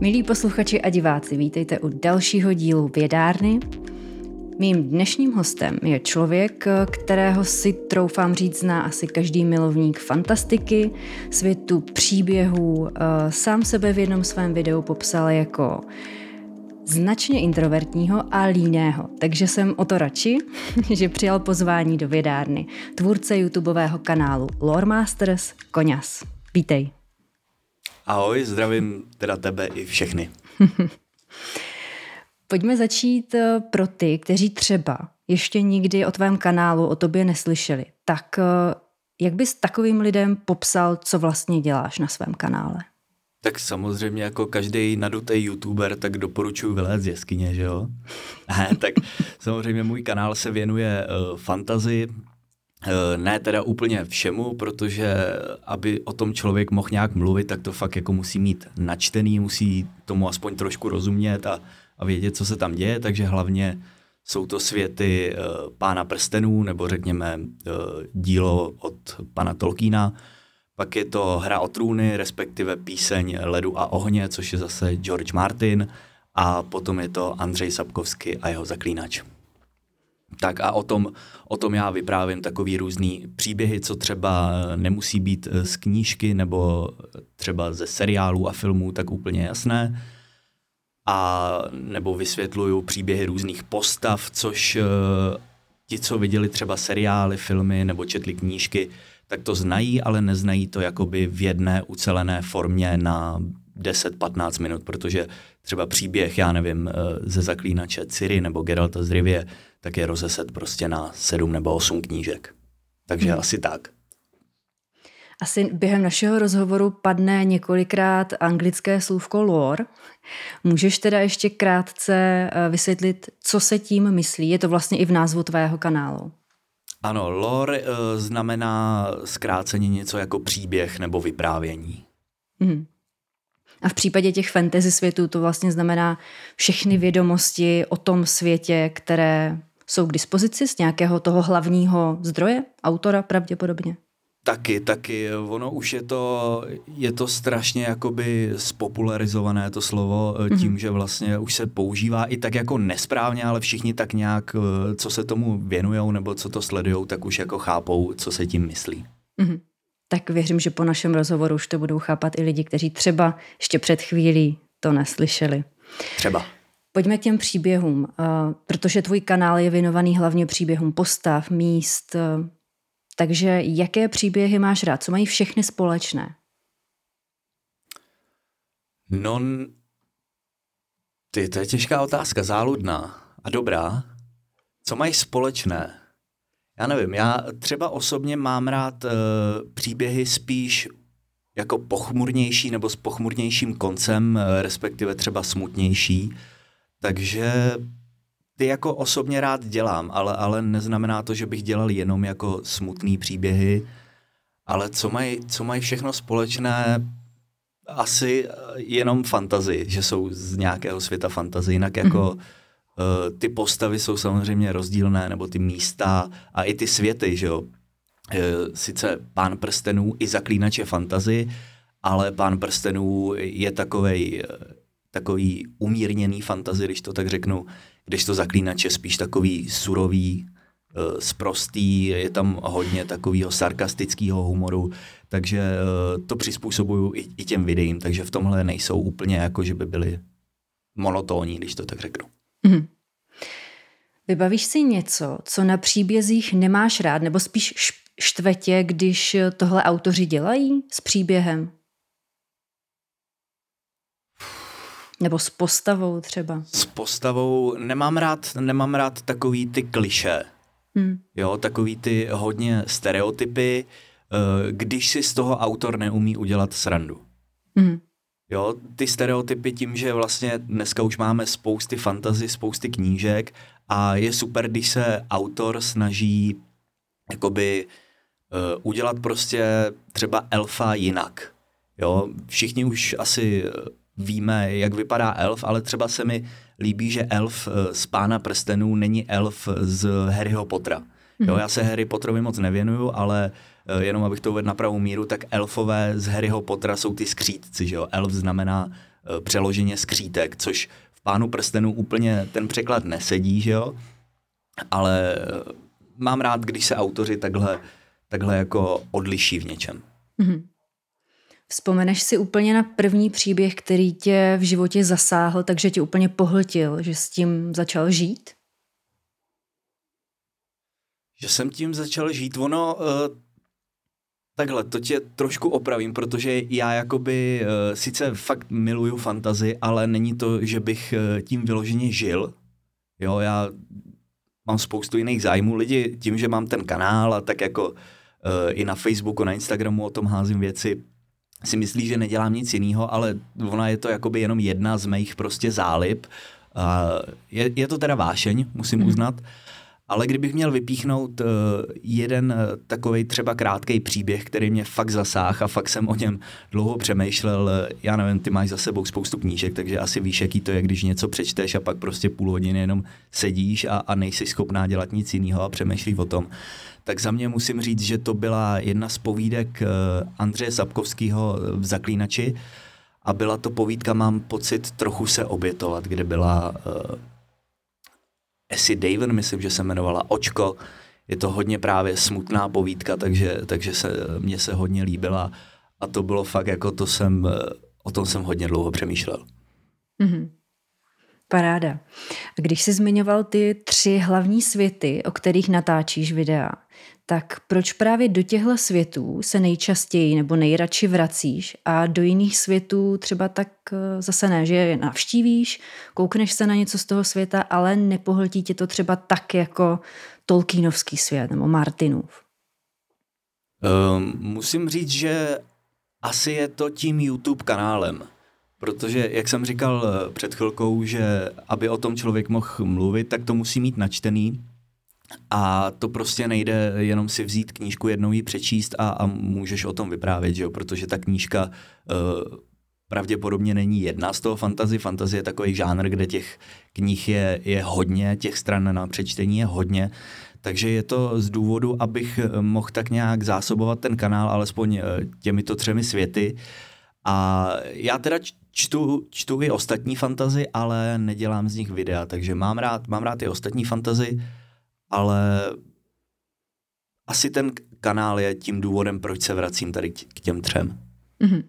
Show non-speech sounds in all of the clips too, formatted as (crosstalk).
Milí posluchači a diváci, vítejte u dalšího dílu Vědárny. Mým dnešním hostem je člověk, kterého si troufám říct zná asi každý milovník fantastiky, světu příběhů. Eh, sám sebe v jednom svém videu popsal jako značně introvertního a líného, takže jsem o to radši, (laughs) že přijal pozvání do vědárny tvůrce YouTubeového kanálu Lore Masters Koňas. Vítej. Ahoj, zdravím teda tebe i všechny. (laughs) Pojďme začít eh, pro ty, kteří třeba ještě nikdy o tvém kanálu, o tobě neslyšeli. Tak eh, jak bys takovým lidem popsal, co vlastně děláš na svém kanále? Tak samozřejmě jako každý nadutý youtuber, tak doporučuji vylézt z jeskyně, že jo? (laughs) Tak samozřejmě můj kanál se věnuje uh, fantazii, ne teda úplně všemu, protože aby o tom člověk mohl nějak mluvit, tak to fakt jako musí mít načtený, musí tomu aspoň trošku rozumět a, a vědět, co se tam děje, takže hlavně jsou to světy uh, Pána prstenů, nebo řekněme uh, dílo od pana Tolkiena, pak je to Hra o trůny, respektive píseň Ledu a ohně, což je zase George Martin. A potom je to Andřej Sapkovský a jeho zaklínač. Tak a o tom, o tom já vyprávím takový různý příběhy, co třeba nemusí být z knížky nebo třeba ze seriálů a filmů, tak úplně jasné. A nebo vysvětluju příběhy různých postav, což eh, ti, co viděli třeba seriály, filmy nebo četli knížky, tak to znají, ale neznají to jakoby v jedné ucelené formě na 10-15 minut, protože třeba příběh, já nevím, eh, ze zaklínače Ciri nebo Geralta z Rivie, tak je rozeset prostě na 7 nebo 8 knížek. Takže hmm. asi tak. Asi během našeho rozhovoru padne několikrát anglické slůvko lore. Můžeš teda ještě krátce eh, vysvětlit, co se tím myslí? Je to vlastně i v názvu tvého kanálu. Ano, lore uh, znamená zkráceně něco jako příběh nebo vyprávění. Hmm. A v případě těch fantasy světů to vlastně znamená všechny vědomosti o tom světě, které jsou k dispozici z nějakého toho hlavního zdroje, autora pravděpodobně? Taky, taky. Ono už je to, je to strašně jakoby spopularizované to slovo mm-hmm. tím, že vlastně už se používá i tak jako nesprávně, ale všichni tak nějak, eh, co se tomu věnují nebo co to sledují, tak už jako chápou, co se tím myslí. Mm-hmm. Tak věřím, že po našem rozhovoru už to budou chápat i lidi, kteří třeba ještě před chvílí to neslyšeli. Třeba. Pojďme k těm příběhům, protože tvůj kanál je věnovaný hlavně příběhům postav, míst, takže jaké příběhy máš rád? Co mají všechny společné? No, ty, to je těžká otázka, záludná a dobrá. Co mají společné? Já nevím, já třeba osobně mám rád uh, příběhy spíš jako pochmurnější nebo s pochmurnějším koncem, uh, respektive třeba smutnější. Takže ty jako osobně rád dělám, ale, ale neznamená to, že bych dělal jenom jako smutný příběhy, ale co mají co maj všechno společné, asi jenom fantazii, že jsou z nějakého světa fantazie, jinak jako mm-hmm. Uh, ty postavy jsou samozřejmě rozdílné, nebo ty místa a i ty světy, že jo. Uh, sice pán prstenů i zaklínač je fantazy, ale pán prstenů je takovej, takový umírněný fantazy, když to tak řeknu, když to zaklínač je spíš takový surový, sprostý, je tam hodně takového sarkastického humoru, takže to přizpůsobuju i, i těm videím, takže v tomhle nejsou úplně jako, že by byly monotónní, když to tak řeknu. Mm-hmm. Vybavíš si něco, co na příbězích nemáš rád, nebo spíš štvetě, když tohle autoři dělají s příběhem? Nebo s postavou třeba? S postavou nemám rád, nemám rád takový ty kliše. Hmm. Jo, takový ty hodně stereotypy, eh, když si z toho autor neumí udělat srandu. Hmm. Jo, ty stereotypy tím, že vlastně dneska už máme spousty fantazy, spousty knížek a je super, když se autor snaží jakoby uh, udělat prostě třeba elfa jinak. Jo, všichni už asi víme, jak vypadá elf, ale třeba se mi líbí, že elf eh, z Pána prstenů není elf z Harryho Pottera. Jo, mhm. já se Harry Potterovi moc nevěnuju, ale eh, jenom abych to uvedl na pravou míru, tak elfové z Harryho Pottera jsou ty skřítci, že jo. Elf znamená přeloženě skřítek, což v Pánu prstenů úplně ten překlad nesedí, že jo? Ale mám rád, když se autoři takhle, takhle jako odliší v něčem. Mm-hmm. Vzpomeneš si úplně na první příběh, který tě v životě zasáhl, takže tě úplně pohltil, že s tím začal žít? Že jsem tím začal žít, ono... Takhle, to tě trošku opravím, protože já jakoby uh, sice fakt miluju fantazy, ale není to, že bych uh, tím vyloženě žil. Jo, já mám spoustu jiných zájmů. Lidi tím, že mám ten kanál a tak jako uh, i na Facebooku, na Instagramu o tom házím věci, si myslí, že nedělám nic jiného, ale ona je to jakoby jenom jedna z mých prostě zálib. Uh, je, je to teda vášeň, musím mm. uznat. Ale kdybych měl vypíchnout uh, jeden eh, takový třeba krátký příběh, který mě fakt zasáhl a fakt jsem o něm dlouho přemýšlel, uh, já nevím, ty máš za sebou spoustu knížek, takže asi víš, jaký to je, když něco přečteš a pak prostě půl hodiny jenom sedíš a, a nejsi schopná dělat nic jiného a přemýšlíš o tom. Tak za mě musím říct, že to byla jedna z povídek eh, Andřeje Sapkovského v Zaklínači. A byla to povídka, mám pocit, trochu se obětovat, kde byla Essie Daven, myslím, že se jmenovala Očko. Je to hodně právě smutná povídka, takže, takže se, mně se hodně líbila a to bylo fakt jako to jsem, o tom jsem hodně dlouho přemýšlel. Mm-hmm. Paráda. A když jsi zmiňoval ty tři hlavní světy, o kterých natáčíš videa, tak proč právě do těchto světů se nejčastěji nebo nejradši vracíš a do jiných světů třeba tak eh, zase ne, že je navštívíš, koukneš se na něco z toho světa, ale nepohltí tě to třeba tak jako Tolkienovský svět nebo Martinův? Um, musím říct, že asi je to tím YouTube kanálem. Protože, jak jsem říkal eh, před chvilkou, že aby o tom člověk mohl mluvit, tak to musí mít načtený. A to prostě nejde jenom si vzít knížku, jednou ji přečíst a, a můžeš o tom vyprávět, že jo? protože ta knížka uh, pravděpodobně není jedna z toho fantazy. Fantazie je takový žánr, kde těch knih je, je hodně, těch stran na přečtení je hodně. Takže je to z důvodu, abych eh, mohl tak nějak zásobovat ten kanál alespoň těmito třemi světy. A já teda čtu, čtu i ostatní fantazy, ale nedělám z nich videa, takže mám rád, mám rád i ostatní fantazy, ale asi ten kanál je tím důvodem, proč se vracím tady k těm třem. Mm-hmm.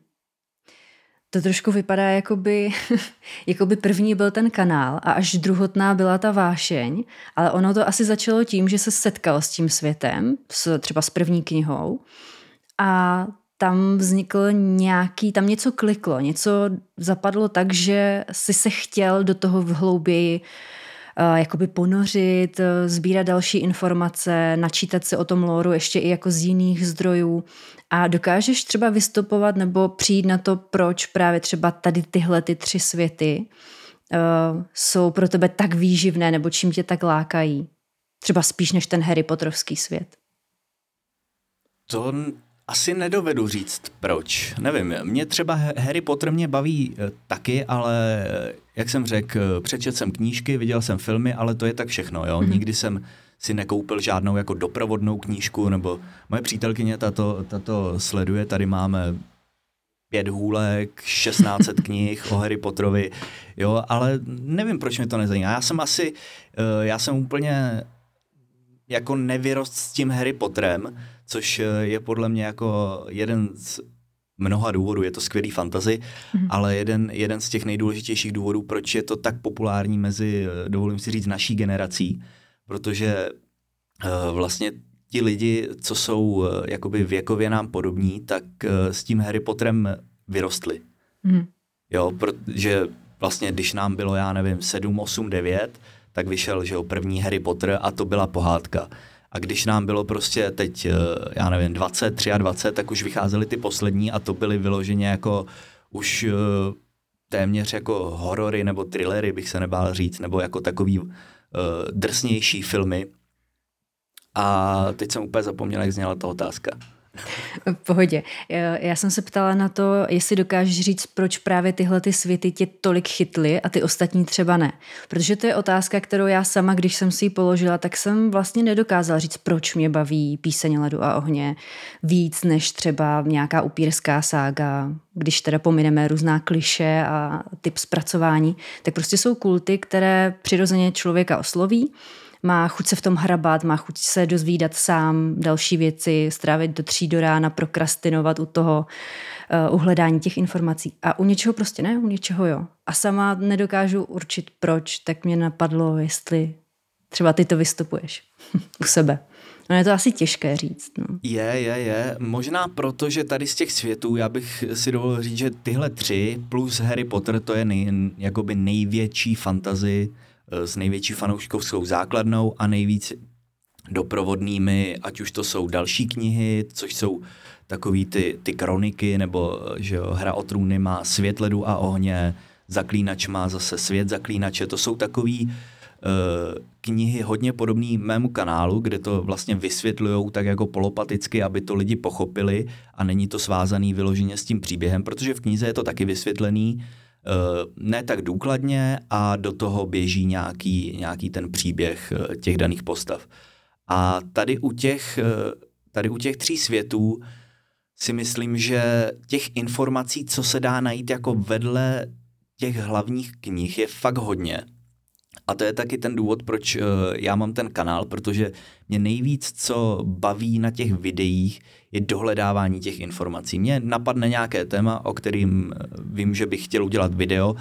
To trošku vypadá, jakoby, (laughs) jakoby první byl ten kanál a až druhotná byla ta vášeň, ale ono to asi začalo tím, že se setkal s tím světem, s, třeba s první knihou a tam vznikl nějaký, tam něco kliklo, něco zapadlo tak, že si se chtěl do toho vhlouběji jakoby ponořit, uh, sbírat další informace, načítat se o tom lóru ještě i jako z jiných zdrojů a dokážeš třeba vystupovat nebo přijít na to, proč právě třeba tady tyhle ty tři světy uh, jsou pro tebe tak výživné nebo čím tě tak lákají. Třeba spíš než ten Harry Potterovský svět. To asi nedovedu říct proč. Nevím, mě třeba Harry Potter mě baví eh, taky, ale eh, jak jsem řekl, eh, přečet jsem knížky, viděl jsem filmy, ale to je tak všechno. Jo? Mm-hmm. Nikdy jsem si nekoupil žádnou jako doprovodnou knížku, nebo moje přítelkyně tato, tato sleduje, tady máme pět hůlek, 16 (laughs) knih o Harry Potterovi, jo, ale nevím, proč mě to nezajímá. Já jsem asi, já jsem úplně jako nevyrost s tím Harry Potterem, což eh, je podle mě jako jeden z mnoha důvodů, je to skvělý fantazy, mm-hmm. ale jeden, jeden z těch nejdůležitějších důvodů, proč je to tak populární mezi, eh, dovolím si říct, naší generací, protože uh, vlastně ti lidi, co jsou uh, jakoby věkově nám podobní, tak uh, s tím Harry Potterem vyrostli. Mm. Jo, protože vlastně, když nám bylo, já nevím, 7, 8, 9, tak vyšel, že jo, první Harry Potter a to byla pohádka. A když nám bylo prostě teď, eh, já nevím, 20, 23, tak už vycházely ty poslední a to byly vyloženě jako už eh, téměř jako horory nebo thrillery, bych se nebál říct, nebo jako takový uh, drsnější filmy. A teď jsem úplně zapomněl, jak zněla ta otázka. V pohodě. Já jsem se ptala na to, jestli dokážeš říct, proč právě tyhle ty světy tě tolik chytly a ty ostatní třeba ne. Protože to je otázka, kterou já sama, když jsem si ji položila, tak jsem vlastně nedokázala říct, proč mě baví píseň ledu a ohně víc než třeba nějaká upírská sága, když teda pomineme různá kliše a typ zpracování, tak prostě jsou kulty, které přirozeně člověka osloví má chuť se v tom hrabat, má chuť se dozvídat sám další věci, strávit do tří do rána, prokrastinovat u toho uh, uhledání těch informací. A u něčeho prostě ne, u něčeho jo. A sama nedokážu určit proč, tak mě napadlo, jestli třeba ty to vystupuješ (laughs) u sebe. No je to asi těžké říct. No. Je, je, je. Možná proto, že tady z těch světů, já bych si dovolil říct, že tyhle tři plus Harry Potter to je nej, jakoby největší fantazy Eh, s největší fanouškovskou základnou a nejvíc doprovodnými, ať už to jsou další knihy, což jsou takový ty, ty kroniky, nebo eh, že jo, Hra o trůny má Svět ledu a ohně, Zaklínač má zase Svět zaklínače, to jsou takový uh, knihy hodně podobný mému kanálu, kde to vlastně vysvětlují tak jako polopaticky, aby to lidi pochopili a není to svázaný vyloženě s tím příběhem, protože v knize je to taky vysvětlený, Eh, ne tak důkladně a do toho běží nějaký, nějaký ten příběh eh, těch daných postav. A tady u těch, eh, tady u těch tří světů si myslím, že těch informací, co se dá najít jako vedle těch hlavních knih, je fakt hodně. A to je taky ten důvod, proč já mám ten kanál, protože mě nejvíc, co baví na těch videích, je dohledávání těch informací. Mně napadne nějaké téma, o kterým eh, vím, že bych chtěl udělat video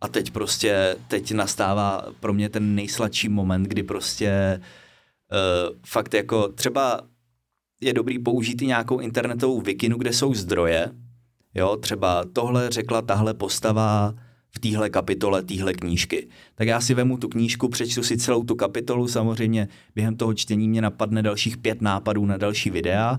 a teď prostě, teď nastává pro mě ten nejsladší moment, kdy prostě uh, fakt jako třeba je dobrý použít i nějakou internetovou vikinu, kde jsou zdroje, jo, třeba tohle řekla tahle postava v téhle kapitole téhle knížky. Tak já si vemu tu knížku, přečtu si celou tu kapitolu, samozřejmě během toho čtení mě napadne dalších pět nápadů na další videa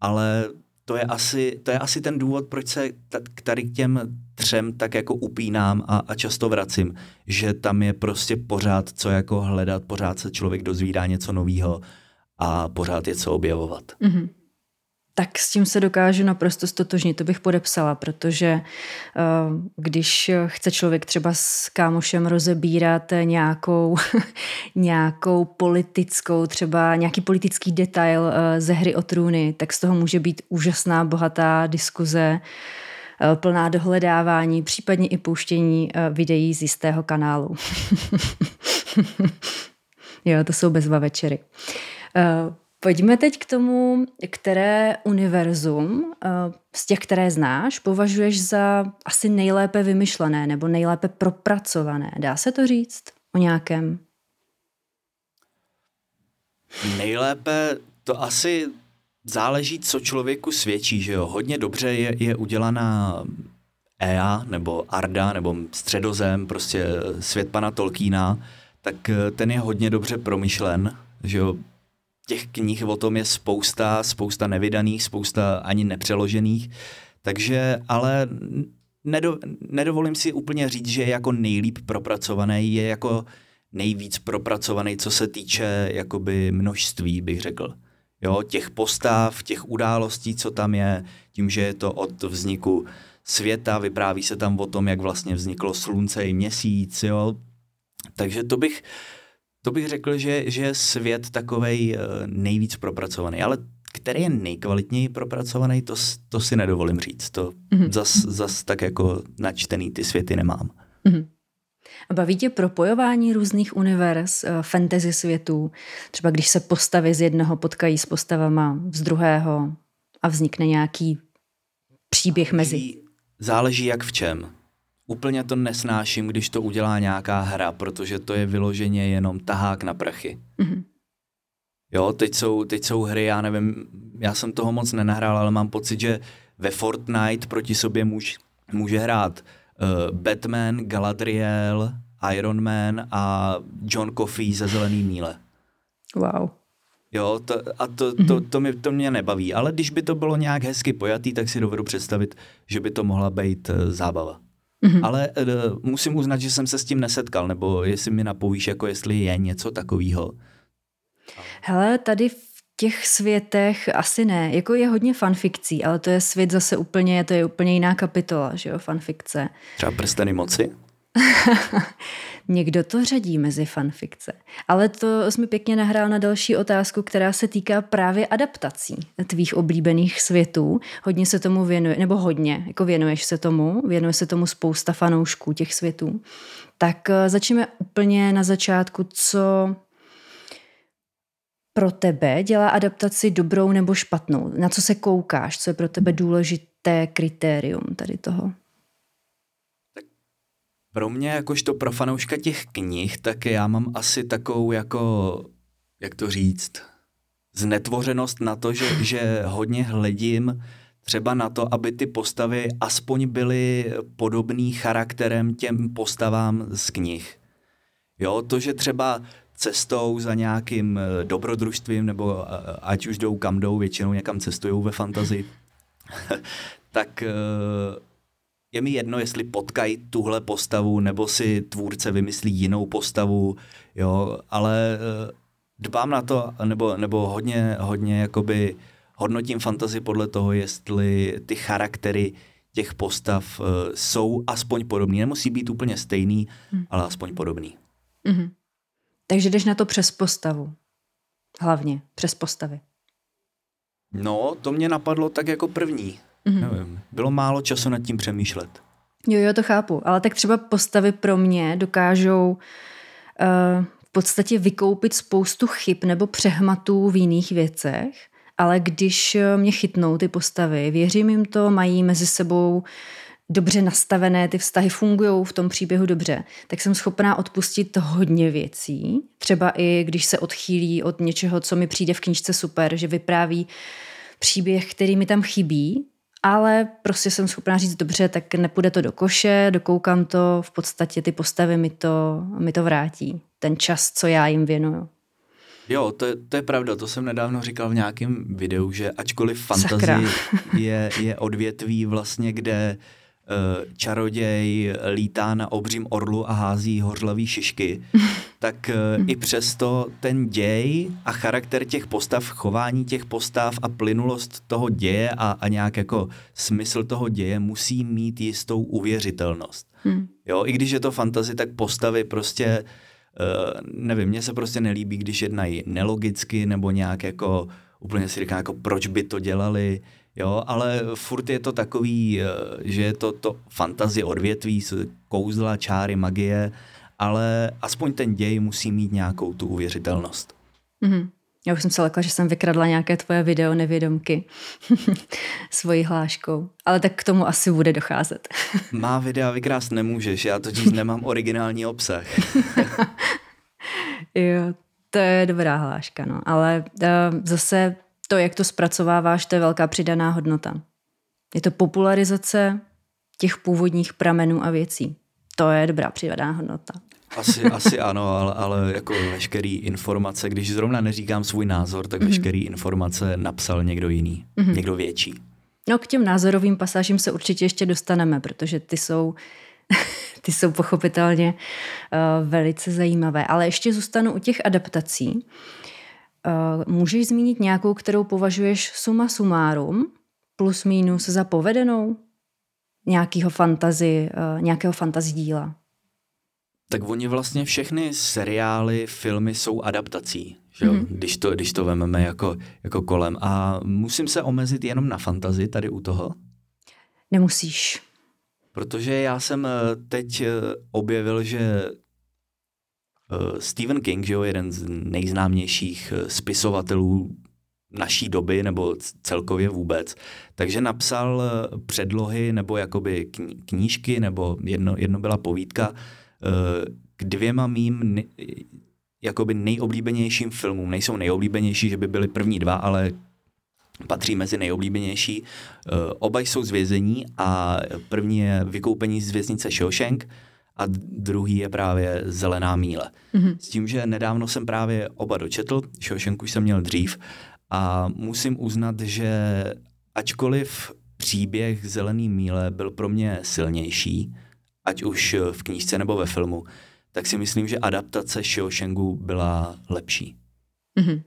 ale to je asi, to je asi ten důvod, proč se k tady k těm třem tak jako upínám a, a často vracím, že tam je prostě pořád co jako hledat, pořád se člověk dozvídá něco nového a pořád je co objevovat. Mm-hmm tak s tím se dokážu naprosto stotožnit, to bych podepsala, protože eh, když chce člověk třeba s kámošem rozebírat nějakou, (laughs) nějakou politickou, třeba nějaký politický detail eh, ze hry o trůny, tak z toho může být úžasná, bohatá diskuze, eh, plná dohledávání, případně i pouštění videí z jistého kanálu. (laughs) jo, to jsou bezva večery. Pojďme teď k tomu, které univerzum eh, z těch, které znáš, považuješ za asi nejlépe vymyšlené nebo nejlépe propracované. Dá se to říct o nějakém? Nejlépe to asi záleží, co člověku svědčí, že jo. Hodně dobře je, je udělaná EA nebo Arda nebo Středozem, prostě svět pana Tolkína, tak eh, ten je hodně dobře promyšlen, že jo těch knih o tom je spousta, spousta nevydaných, spousta ani nepřeložených, takže ale nedo, nedovolím si úplně říct, že je jako nejlíp propracovaný, je jako nejvíc propracovaný, co se týče jakoby množství, bych řekl. Jo, těch postav, těch událostí, co tam je, tím, že je to od vzniku světa, vypráví se tam o tom, jak vlastně vzniklo slunce i měsíc, jo. Takže to bych, to bych řekl, že, že je svět takovej eh, nejvíc propracovaný, ale který je nejkvalitněji propracovaný, to, to si nedovolím říct. To mm-hmm. zas, zas tak jako načtený ty světy nemám. Mm-hmm. Baví tě propojování různých univerz, eh, fantasy světů? Třeba když se postavy z jednoho potkají s postavama z druhého a vznikne nějaký příběh mezi. Záleží jak v čem. Úplně to nesnáším, když to udělá nějaká hra, protože to je vyloženě jenom tahák na prachy. Mm-hmm. Jo, teď jsou, teď jsou hry, já nevím, já jsem toho moc nenahrál, ale mám pocit, že ve Fortnite proti sobě můž, může hrát uh, Batman, Galadriel, Iron Man a John Coffey ze Zelený míle. Wow. Jo, to, a to, to, to, to, mě, to mě nebaví, ale když by to bylo nějak hezky pojatý, tak si dovedu představit, že by to mohla být uh, zábava. Mm-hmm. Ale uh, musím uznat, že jsem se s tím nesetkal, nebo jestli mi napovíš, jako jestli je něco takového. Hele, tady v těch světech asi ne. Jako je hodně fanfikcí, ale to je svět zase úplně, to je úplně jiná kapitola, že jo, fanfikce. Třeba prsteny moci? (laughs) Někdo to řadí mezi fanfikce. Ale to jsi mi pěkně nahrál na další otázku, která se týká právě adaptací tvých oblíbených světů. Hodně se tomu věnuje, nebo hodně, jako věnuješ se tomu, věnuje se tomu spousta fanoušků těch světů. Tak eh, začneme úplně na začátku, co pro tebe dělá adaptaci dobrou nebo špatnou? Na co se koukáš? Co je pro tebe důležité kritérium tady toho? Pro mě, jakožto pro fanouška těch knih, tak já mám asi takovou jako, jak to říct, znetvořenost na to, že, že hodně hledím třeba na to, aby ty postavy aspoň byly podobný charakterem těm postavám z knih. Jo, to, že třeba cestou za nějakým eh, dobrodružstvím, nebo eh, ať už jdou kam jdou, většinou někam cestují ve fantazii, (laughs) tak eh, je mi jedno, jestli potkají tuhle postavu, nebo si tvůrce vymyslí jinou postavu, jo, ale eh, dbám na to, nebo, nebo hodně, hodně jakoby hodnotím fantazii podle toho, jestli ty charaktery těch postav uh, jsou aspoň podobný. Nemusí být úplně stejný, hmm. ale aspoň podobný. Mm-hmm. Takže jdeš na to přes postavu. Hlavně přes postavy. No, to mě napadlo tak jako první. Mm-hmm. Nevím, bylo málo času nad tím přemýšlet. Jo, jo, to chápu. Ale tak třeba postavy pro mě dokážou uh, v podstatě vykoupit spoustu chyb nebo přehmatů v jiných věcech, ale když eh, mě chytnou ty postavy, věřím jim to, mají mezi sebou dobře nastavené, ty vztahy fungují v tom příběhu dobře, tak jsem schopná odpustit hodně věcí. Třeba i když se odchýlí od něčeho, co mi přijde v knižce super, že vypráví příběh, který mi tam chybí, ale prostě jsem schopná říct dobře, tak nepůjde to do koše, dokoukám to, v podstatě ty postavy mi to, mi to vrátí. Ten čas, co já jim věnuju. Jo, to je, to je pravda, to jsem nedávno říkal v nějakém videu, že ačkoliv fantazie (laughs) je, je odvětví vlastně, kde Eh, čaroděj lítá na obřím orlu a hází hořlavý šišky, (laughs) tak eh, i přesto ten děj a charakter těch postav, chování těch postav a plynulost toho děje a, a nějak jako smysl toho děje musí mít jistou uvěřitelnost. Hmm. Jo, i když je to fantazy, tak postavy prostě Uh, nevím, mně se prostě nelíbí, když jednají nelogicky nebo nějak jako úplně si říká, jako proč by to dělali, Jo, ale furt je to takový, eh, že je to, to fantazie odvětví, kouzla, čáry, magie, ale aspoň ten děj musí mít nějakou tu uvěřitelnost. Mm-hmm. Já už jsem se lekla, že jsem vykradla nějaké tvoje video nevědomky (laughs) svojí hláškou. Ale tak k tomu asi bude docházet. (laughs) Má videa vykrást nemůžeš, já totiž nemám originální obsah. (laughs) jo, to je dobrá hláška, no. Ale uh, zase to, jak to zpracováváš, to je velká přidaná hodnota. Je to popularizace těch původních pramenů a věcí. To je dobrá přidaná hodnota. Asi, asi ano, ale, ale jako veškerý informace, když zrovna neříkám svůj názor, tak mm-hmm. veškerý informace napsal někdo jiný, mm-hmm. někdo větší. No k těm názorovým pasážím se určitě ještě dostaneme, protože ty jsou, (laughs) ty jsou pochopitelně uh, velice zajímavé. Ale ještě zůstanu u těch adaptací. Uh, můžeš zmínit nějakou, kterou považuješ suma sumárum, plus minus za povedenou? Nějakého fantazy, nějakého fantazy díla? Tak oni vlastně všechny seriály, filmy jsou adaptací, že Mm-hmm. Když, to, když to vememe jako, jako kolem. A musím se omezit jenom na fantazi tady u toho? Nemusíš. Protože já jsem eh, teď objevil, že Eh, Stephen King, že jo, jeden z nejznámějších eh, spisovatelů naší doby nebo celkově vůbec. Takže napsal eh, předlohy nebo jakoby knížky nebo jedno, jedno byla povídka k dvěma mým jakoby nejoblíbenějším filmům. Nejsou nejoblíbenější, že by byly první dva, ale patří mezi nejoblíbenější. Oba jsou z vězení a první je Vykoupení z věznice Shawshank a druhý je právě Zelená míle. Mm-hmm. S tím, že nedávno jsem právě oba dočetl, Shawshank už jsem měl dřív a musím uznat, že ačkoliv příběh Zelený míle byl pro mě silnější, ať už v knížce nebo ve filmu, tak si myslím, že adaptace Shawshanku byla lepší. Mm-hmm.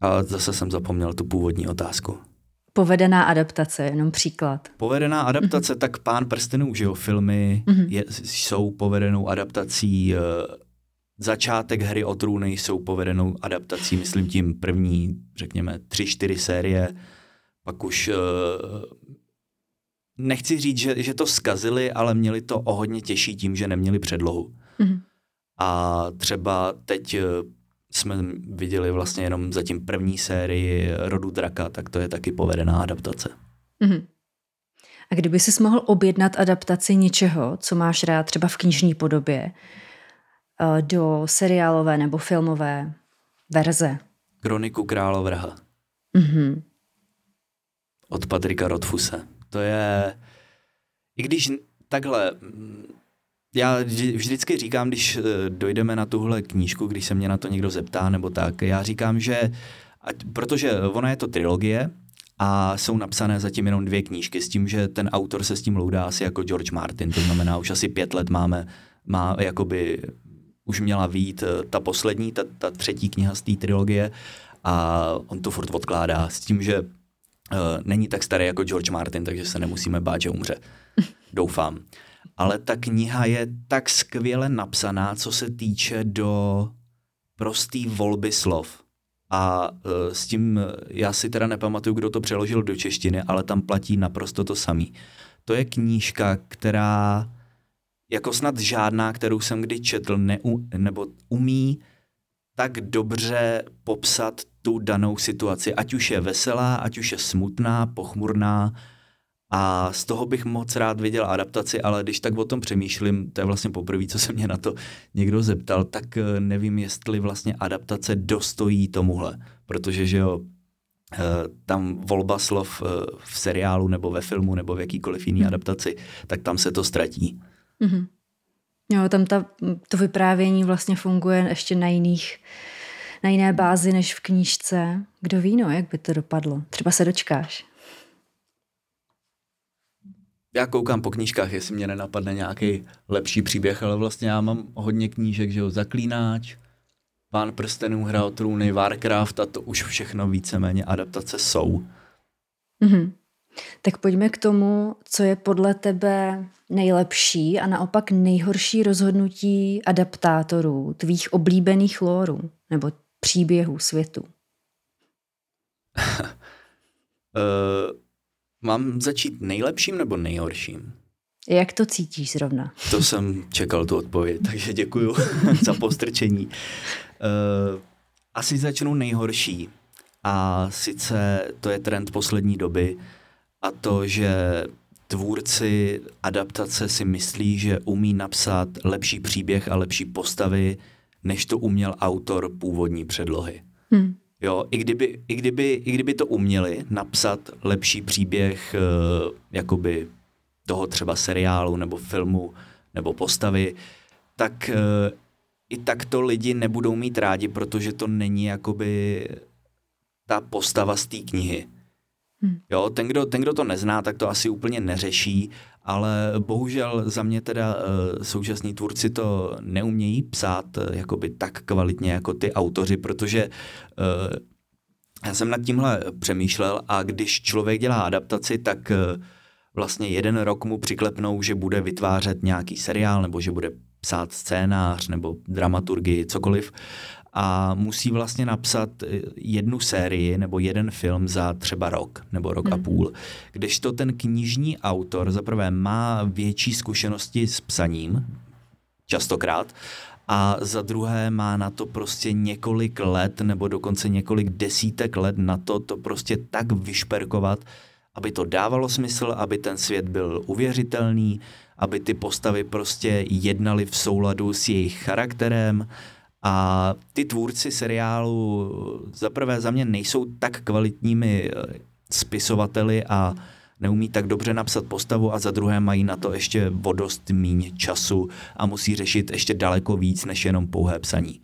A zase jsem zapomněl tu původní otázku. Povedená adaptace, jenom příklad. Povedená adaptace, mm-hmm. tak Pán prstenů, že jo, filmy mm-hmm. je, jsou povedenou adaptací, uh, začátek hry o trůny jsou povedenou adaptací, myslím tím první, řekněme, tři, čtyři série, pak už uh, nechci říct, že, že to skazili, ale měli to o hodně těžší tím, že neměli předlohu. Mm-hmm. A třeba teď jsme viděli vlastně jenom zatím první sérii Rodu draka, tak to je taky povedená adaptace. Mm-hmm. A kdyby jsi mohl objednat adaptaci něčeho, co máš rád třeba v knižní podobě, eh, do seriálové nebo filmové verze? Kroniku královrha. Mm-hmm. Od Patrika Rodfuse. To je, i když takhle, já vždycky říkám, když eh, dojdeme na tuhle knížku, když se mě na to někdo zeptá nebo tak, já říkám, že ať, protože ona je to trilogie a jsou napsané zatím jenom dvě knížky s tím, že ten autor se s tím loudá asi jako George Martin, to znamená už asi pět let máme, má jakoby už měla vít eh, ta poslední, ta, ta třetí kniha z té trilogie a on to furt odkládá s tím, že uh, není tak starý jako George Martin, takže se nemusíme bát, že umře. (laughs) Doufám ale ta kniha je tak skvěle napsaná, co se týče do prostý volby slov. A uh, s tím, já si teda nepamatuju, kdo to přeložil do češtiny, ale tam platí naprosto to samý. To je knížka, která jako snad žádná, kterou jsem kdy četl, neu, nebo umí tak dobře popsat tu danou situaci, ať už je veselá, ať už je smutná, pochmurná, a z toho bych moc rád viděl adaptaci, ale když tak o tom přemýšlím, to je vlastně poprvé, co se mě na to někdo zeptal, tak eh, nevím, jestli vlastně adaptace dostojí tomuhle, protože že jo, eh, tam volba slov eh, v seriálu nebo ve filmu nebo v jakýkoliv jiný hmm. adaptaci, tak tam se to ztratí. Mm-hmm. Jo, tam ta, to vyprávění vlastně funguje ještě na jiných na jiné bázi než v knížce. Kdo ví, no, jak by to dopadlo. Třeba se dočkáš já koukám po knížkách, jestli mě nenapadne nějaký lepší příběh, ale vlastně já mám hodně knížek, že jo, Zaklínáč, Pán prstenů, Hra o trůny, Warcraft a to už všechno víceméně adaptace jsou. Mm-hmm. Tak pojďme k tomu, co je podle tebe nejlepší a naopak nejhorší rozhodnutí adaptátorů tvých oblíbených lórů nebo příběhů světu. uh, (laughs) Mám začít nejlepším nebo nejhorším? Jak to cítíš zrovna? To jsem čekal tu odpověď, takže děkuju (laughs) za postrčení. Uh, asi začnu nejhorší. A sice to je trend poslední doby a to, že tvůrci adaptace si myslí, že umí napsat lepší příběh a lepší postavy, než to uměl autor původní předlohy. Hmm. Jo, i kdyby, i, kdyby, i kdyby to uměli napsat lepší příběh uh, jakoby toho třeba seriálu nebo filmu nebo postavy, tak uh, i tak to lidi nebudou mít rádi, protože to není jakoby ta postava z té knihy. Hmm. Jo, ten kdo, ten, kdo to nezná, tak to asi úplně neřeší, ale bohužel za mě teda uh, současní tvůrci to neumějí psát uh, jakoby tak kvalitně jako ty autoři, protože uh, já jsem nad tímhle přemýšlel a když člověk dělá adaptaci, tak vlastně jeden rok mu přiklepnou, že bude vytvářet nějaký seriál nebo že bude psát scénář nebo dramaturgii, cokoliv a musí vlastně napsat eh, jednu sérii nebo jeden film za třeba rok nebo rok hmm. a půl. Kdežto ten knižní autor zaprvé má větší zkušenosti s psaním, častokrát, a za druhé má na to prostě několik let nebo dokonce několik desítek let na to to prostě tak vyšperkovat, aby to dávalo smysl, aby ten svět byl uvěřitelný, aby ty postavy prostě jednaly v souladu s jejich charakterem, a ty tvůrci seriálu zaprvé za mě nejsou tak kvalitními eh, spisovateli a neumí tak dobře napsat postavu a za druhé mají na to ještě vodost míň času a musí řešit ještě daleko víc než jenom pouhé psaní.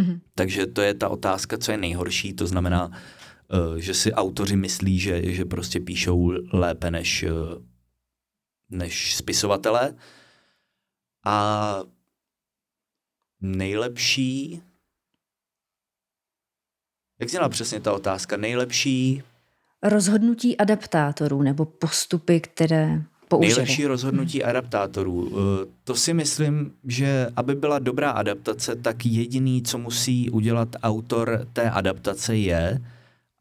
Mm-hmm. Takže to je ta otázka, co je nejhorší, to znamená, eh, že si autoři myslí, že, že prostě píšou lépe než, eh, než spisovatelé. A nejlepší Jak zněla přesně ta otázka? Nejlepší... Rozhodnutí adaptátorů nebo postupy, které použili. Nejlepší rozhodnutí hmm. adaptátorů. Eh, to si myslím, že aby byla dobrá adaptace, tak jediný, co musí udělat autor té adaptace je,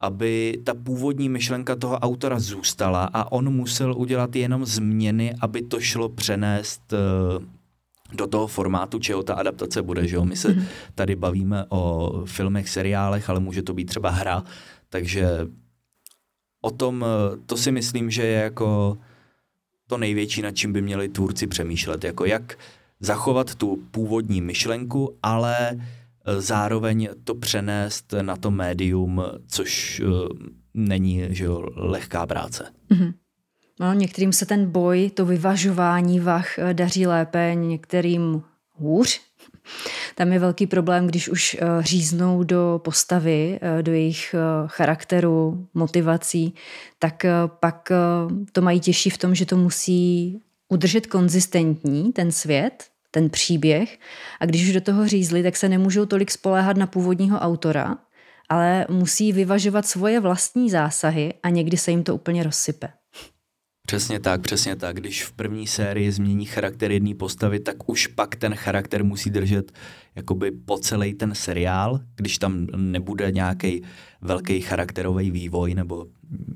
aby ta původní myšlenka toho autora zůstala a on musel udělat jenom změny, aby to šlo přenést eh, do toho formátu, čeho ta adaptace bude. Že jo? My se mhm. tady bavíme o filmech, seriálech, ale může to být třeba hra, takže o tom, eh, to si myslím, že je jako to největší, nad čím by měli tvůrci přemýšlet, jako jak zachovat tu původní myšlenku, ale e, zároveň to přenést na to médium, což uh, není že jo, lehká práce. Mm-hmm. No, některým se ten boj, to vyvažování vach e, daří lépe, některým hůř. (laughs) Tam je velký problém, když už eh, říznou do postavy, eh, do jejich eh, charakteru, motivací, tak pak to mají těžší v tom, že to musí udržet konzistentní, ten svět, ten příběh. A když už do toho řízli, tak se nemůžou tolik spoléhat na původního autora, ale musí vyvažovat svoje vlastní zásahy a někdy se jim to úplně rozsype. Přesně tak, přesně tak. Když v první sérii změní charakter jedné postavy, tak už pak ten charakter musí držet jakoby po celý ten seriál, když tam nebude nějaký velký charakterový vývoj nebo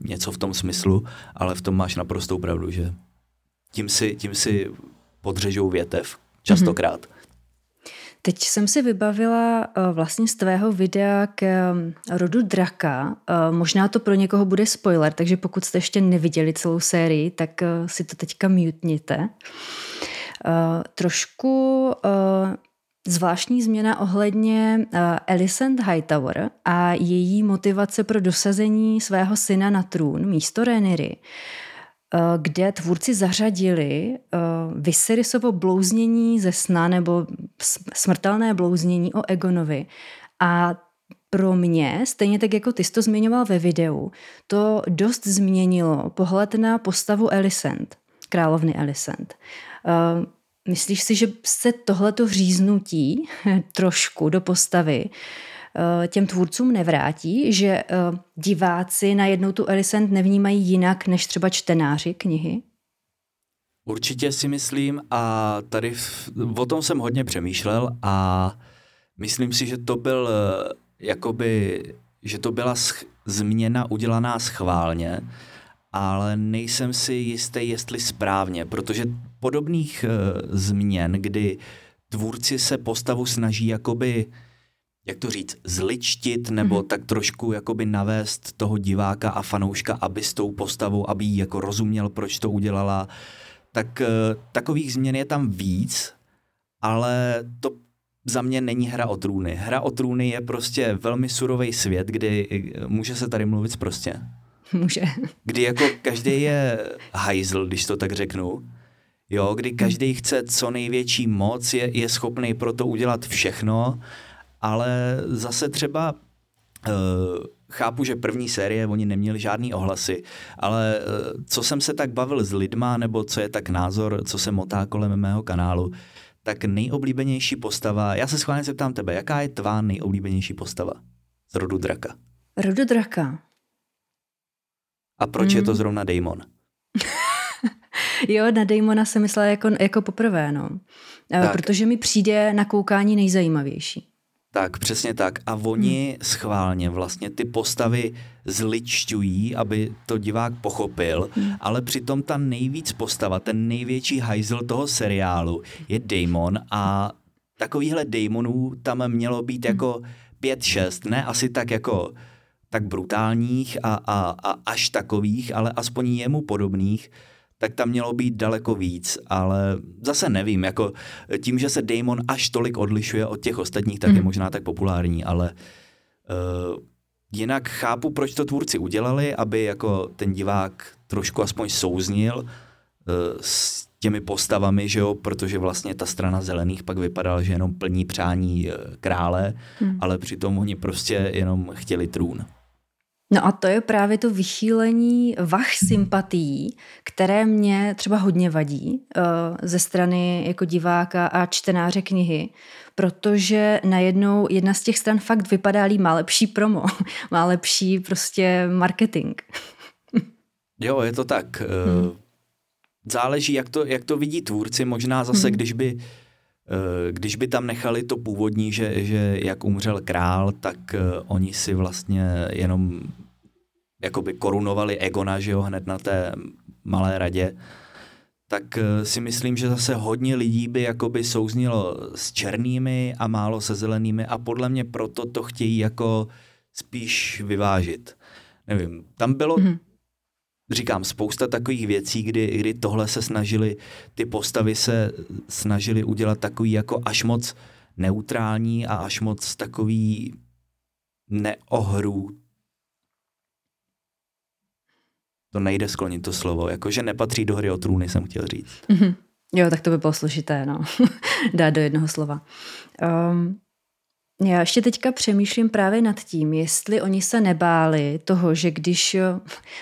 něco v tom smyslu, ale v tom máš naprostou pravdu, že tím si, tím si podřežou větev častokrát. Mm-hmm. Teď jsem si vybavila eh, vlastně z tvého videa k eh, rodu draka. Eh, možná to pro někoho bude spoiler, takže pokud jste ještě neviděli celou sérii, tak si to teďka mutněte. Trošku zvláštní změna ohledně Alicent Hightower a její motivace pro dosazení svého syna na trůn místo Rhaenyry Eh, kde tvůrci zařadili eh, Viserysovo blouznění ze sna nebo smrtelné blouznění o Egonovi. A pro mě, stejně tak jako ty jsi to zmiňoval ve videu, to dost změnilo pohled na postavu Alicent, královny Alicent. Eh, myslíš si, že se tohleto říznutí (laughs) trošku do postavy Eh, těm tvůrcům nevrátí, že eh, diváci najednou tu Alicent nevnímají jinak než třeba čtenáři knihy? Určitě si myslím a tady o tom jsem hodně přemýšlel a myslím si, že to byl eh, jakoby, že to byla sch- změna udělaná schválně, ale nejsem si jistý, jestli správně, protože podobných uh, změn, kdy tvůrci se postavu snaží jakoby jak to říct, zličtit nebo mm-hmm. tak trošku jakoby navést toho diváka a fanouška, aby s tou postavou, aby jí jako rozuměl, proč to udělala, tak uh, takových změn je tam víc, ale to za mě není hra o trůny. Hra o trůny je prostě velmi surový svět, kdy eh, může se tady mluvit prostě. (laughs) Může. Kdy jako každý je hajzl, když to tak řeknu. Jo, kdy každý chce co největší moc, je, je schopný pro to udělat všechno ale zase třeba uh, chápu, že první série, oni neměli žádný ohlasy, ale uh, co jsem se tak bavil s lidma, nebo co je tak názor, co se motá kolem mého kanálu, tak nejoblíbenější postava, já se schválně zeptám tebe, jaká je tvá nejoblíbenější postava z rodu draka? Rodu draka. A proč mm. je to hmm. zrovna Daemon? (laughs) jo, na Daemona jsem myslela jako, jako poprvé, no. Tak. Protože mi přijde na koukání nejzajímavější. Tak, přesně tak. A oni hmm. schválně vlastně ty postavy zličťují, aby to divák pochopil, hmm. ale přitom ta nejvíc postava, ten největší hajzl toho seriálu je Damon a takovýhle Damonů tam mělo být hmm. jako pět, šest, ne asi tak jako tak brutálních a, a, a až takových, ale aspoň jemu podobných, tak tam mělo být daleko víc, ale zase nevím, jako tím, že se Damon až tolik odlišuje od těch ostatních, tak mm. je mhm. možná tak populární, ale uh, jinak chápu, proč to tvůrci udělali, aby jako ten divák trošku aspoň souznil uh, s těmi postavami, že jo, protože vlastně ta strana zelených pak vypadala, že jenom plní přání uh, krále, mm. ale přitom oni prostě jenom chtěli trůn. No a to je právě to vychýlení vach sympatií, které mě třeba hodně vadí uh, ze strany jako diváka a čtenáře knihy, protože najednou jedna z těch stran fakt vypadá líp, má lepší promo, (laughs) má lepší prostě marketing. (laughs) jo, je to tak. Hmm. Záleží, jak to, jak to vidí tvůrci. Možná zase, hmm. když by Eh, když by tam nechali to původní, že, že jak umřel král, tak eh, oni si vlastně jenom jakoby korunovali Egona, že jo, hned na té malé radě, tak eh, si myslím, že zase hodně lidí by jakoby souznilo s černými a málo se zelenými a podle mě proto to chtějí jako spíš vyvážit. Nevím, tam bylo mm-hmm říkám, spousta takových věcí, kdy, kdy tohle se snažili, ty postavy se snažili udělat takový jako až moc neutrální a až moc takový neohrů. To nejde sklonit to slovo, jakože nepatří do hry o trůny, jsem chtěl říct. Mm-hmm. Jo, tak to by bylo složité, no. (laughs) Dát do jednoho slova. Um, já ještě teďka přemýšlím právě nad tím, jestli oni se nebáli toho, že když eh,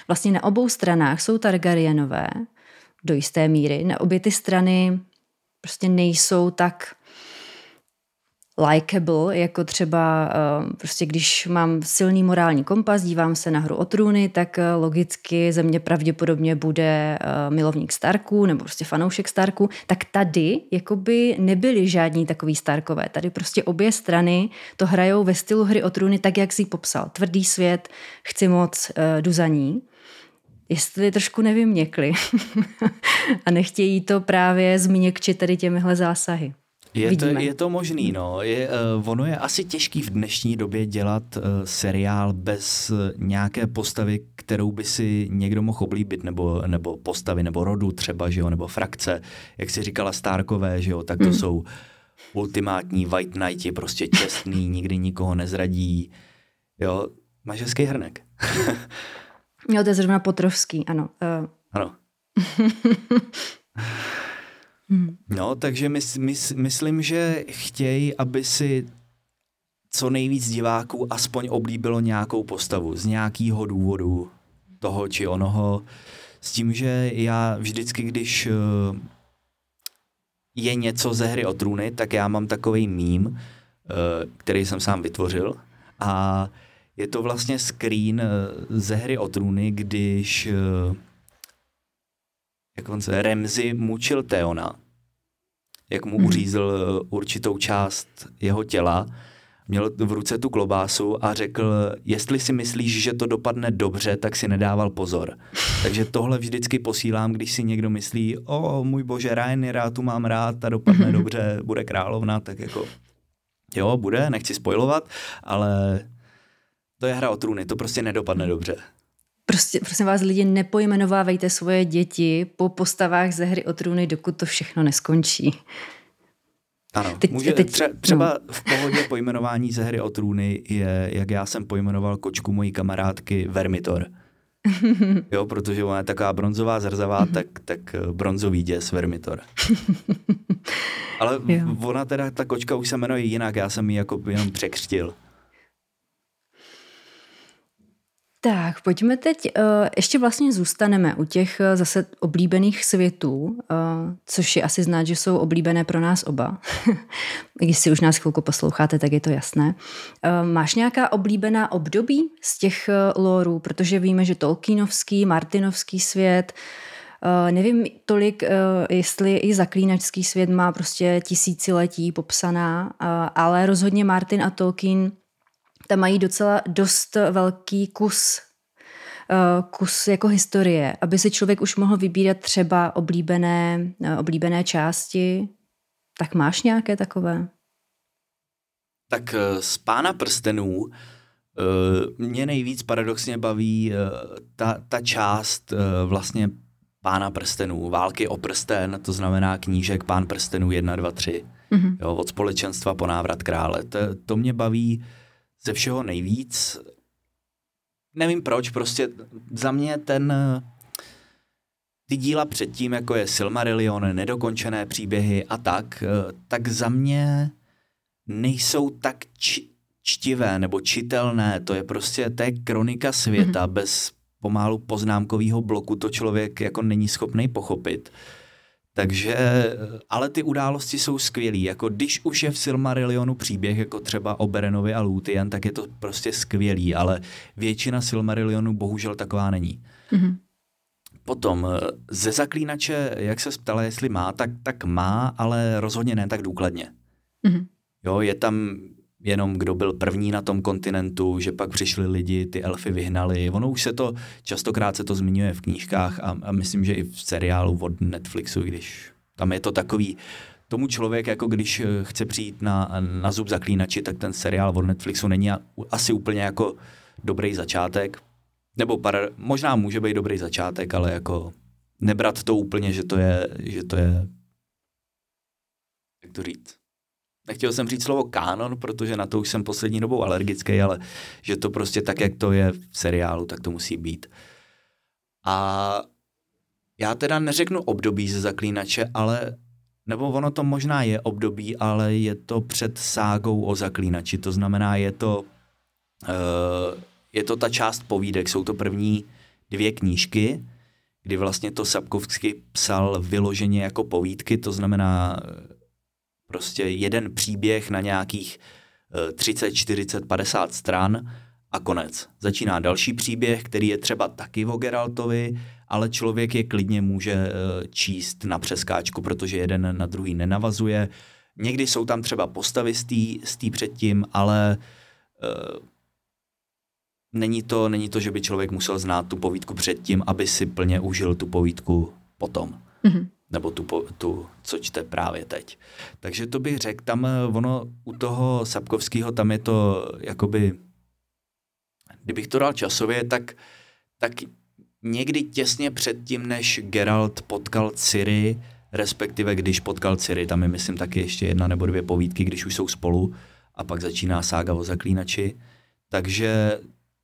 vlastně na obou stranách jsou Targaryenové do jisté míry, na obě ty strany prostě nejsou tak likeable, jako třeba uh, prostě když mám silný morální kompas, dívám se na hru o trůny, tak uh, logicky ze mě pravděpodobně bude uh, milovník Starků nebo prostě fanoušek Starků, tak tady jakoby nebyli žádní takový Starkové. Tady prostě obě strany to hrajou ve stylu hry o trůny tak, jak si popsal. Tvrdý svět, chci moc, jdu za ní jestli trošku nevyměkli (laughs) a nechtějí to právě změkčit tady těmihle zásahy. Je to, je to možný, no. Je, uh, ono je asi těžký v dnešní době dělat uh, seriál bez uh, nějaké postavy, kterou by si někdo mohl oblíbit, nebo, nebo postavy, nebo rodu třeba, že jo, nebo frakce. Jak si říkala Starkové, že jo, tak to mm. jsou ultimátní White Knighti, prostě čestný, (laughs) nikdy nikoho nezradí. Jo, máš hezký hrnek. jo, to je zrovna Potrovský, ano. Uh. Ano. (laughs) Hmm. No, takže mys, mys, myslím, že chtějí, aby si co nejvíc diváků aspoň oblíbilo nějakou postavu z nějakého důvodu toho či onoho. S tím, že já vždycky, když eh, je něco ze hry o trůny, tak já mám takový mím, eh, který jsem sám vytvořil a je to vlastně screen eh, ze hry o trůny, když jak on se, Remzi mučil Teona, jak mu hmm. uřízl eh, určitou část jeho těla, měl v ruce tu klobásu a řekl, jestli si myslíš, že to dopadne dobře, tak si nedával pozor. (laughs) Takže tohle vždycky posílám, když si někdo myslí, o můj bože, Ryan, já tu mám rád a dopadne (laughs) dobře, bude královna, tak jako jo, bude, nechci spojovat, ale to je hra o trůny, to prostě nedopadne dobře. Prostě, prosím vás, lidi, nepojmenovávejte svoje děti po postavách ze hry o trůny, dokud to všechno neskončí. Ano, teď, může, teď, tře, třeba no. v pohodě pojmenování ze hry o trůny je, jak já jsem pojmenoval kočku mojí kamarádky Vermitor. (laughs) jo, protože ona je taková bronzová, zrzavá, tak, tak eh, bronzový děs Vermitor. (laughs) Ale jo. ona teda, ta kočka už se jmenuje jinak, já jsem ji jako jenom překřtil. Tak, pojďme teď, uh, ještě vlastně zůstaneme u těch uh, zase oblíbených světů, uh, což je asi znát, že jsou oblíbené pro nás oba. (laughs) Když si už nás chvilku posloucháte, tak je to jasné. Máš nějaká oblíbená období z těch lorů, protože víme, že Tolkienovský, Martinovský svět, nevím tolik, jestli i zaklínačský svět má prostě tisíciletí popsaná, ale rozhodně Martin a Tolkien tam mají docela dost velký kus eh, kus jako historie, aby si člověk už mohl vybírat třeba oblíbené, eh, oblíbené části. Tak máš nějaké takové? Tak eh, z Pána prstenů mě nejvíc paradoxně baví ta, ta část vlastně Pána prstenů, války o prsten, to znamená knížek Pán prstenů 1, 2, 3. Mm-hmm. Jo, od společenstva po návrat krále. To, to mě baví ze všeho nejvíc. Nevím proč, prostě za mě ten ty díla předtím, jako je Silmarillion, nedokončené příběhy a tak, tak za mě nejsou tak čtivé nebo čitelné, to je prostě, to je kronika světa, mm-hmm. bez pomálu poznámkového bloku to člověk jako není schopný pochopit. Takže, ale ty události jsou skvělý. Jako když už je v Silmarillionu příběh, jako třeba o Berenovi a Lúthien, tak je to prostě skvělý, ale většina Silmarillionu bohužel taková není. Mm-hmm. Potom ze zaklínače, jak se ptala, jestli má, tak, tak má, ale rozhodně ne tak důkladně. Mm-hmm. Jo, je tam jenom kdo byl první na tom kontinentu, že pak přišli lidi, ty elfy vyhnali. Ono už se to, častokrát se to zmiňuje v knížkách a, a myslím, že i v seriálu od Netflixu, když tam je to takový, tomu člověk, jako když eh, chce přijít na, na zub zaklínači, tak ten seriál od Netflixu není asi úplně jako dobrý začátek. Nebo par, možná může být dobrý začátek, ale jako nebrat to úplně, že to je, že to je jak to říct, nechtěl jsem říct slovo kánon, protože na to už jsem poslední dobou alergický, ale že to prostě tak, jak to je v seriálu, tak to musí být. A já teda neřeknu období ze zaklínače, ale nebo ono to možná je období, ale je to před ságou o zaklínači, to znamená, je to, uh, je to ta část povídek, jsou to první dvě knížky, kdy vlastně to Sapkovsky psal vyloženě jako povídky, to znamená prostě jeden příběh na nějakých 30, 40, 50 stran a konec. Začíná další příběh, který je třeba taky o Geraltovi, ale člověk je klidně může eh, číst na přeskáčku, protože jeden na druhý nenavazuje. Někdy jsou tam třeba postavy z té předtím, ale uh, není, to, není to, že by člověk musel znát tu povídku předtím, aby si plně užil tu povídku potom. Mm-hmm nebo tu, tu, co čte právě teď. Takže to bych řekl, tam eh, ono u toho Sapkovského, tam je to jakoby, kdybych to dal časově, tak, tak někdy těsně před tím, než Geralt potkal Ciri, respektive když potkal Ciri, tam je myslím taky ještě jedna nebo dvě povídky, když už jsou spolu a pak začíná sága o zaklínači, takže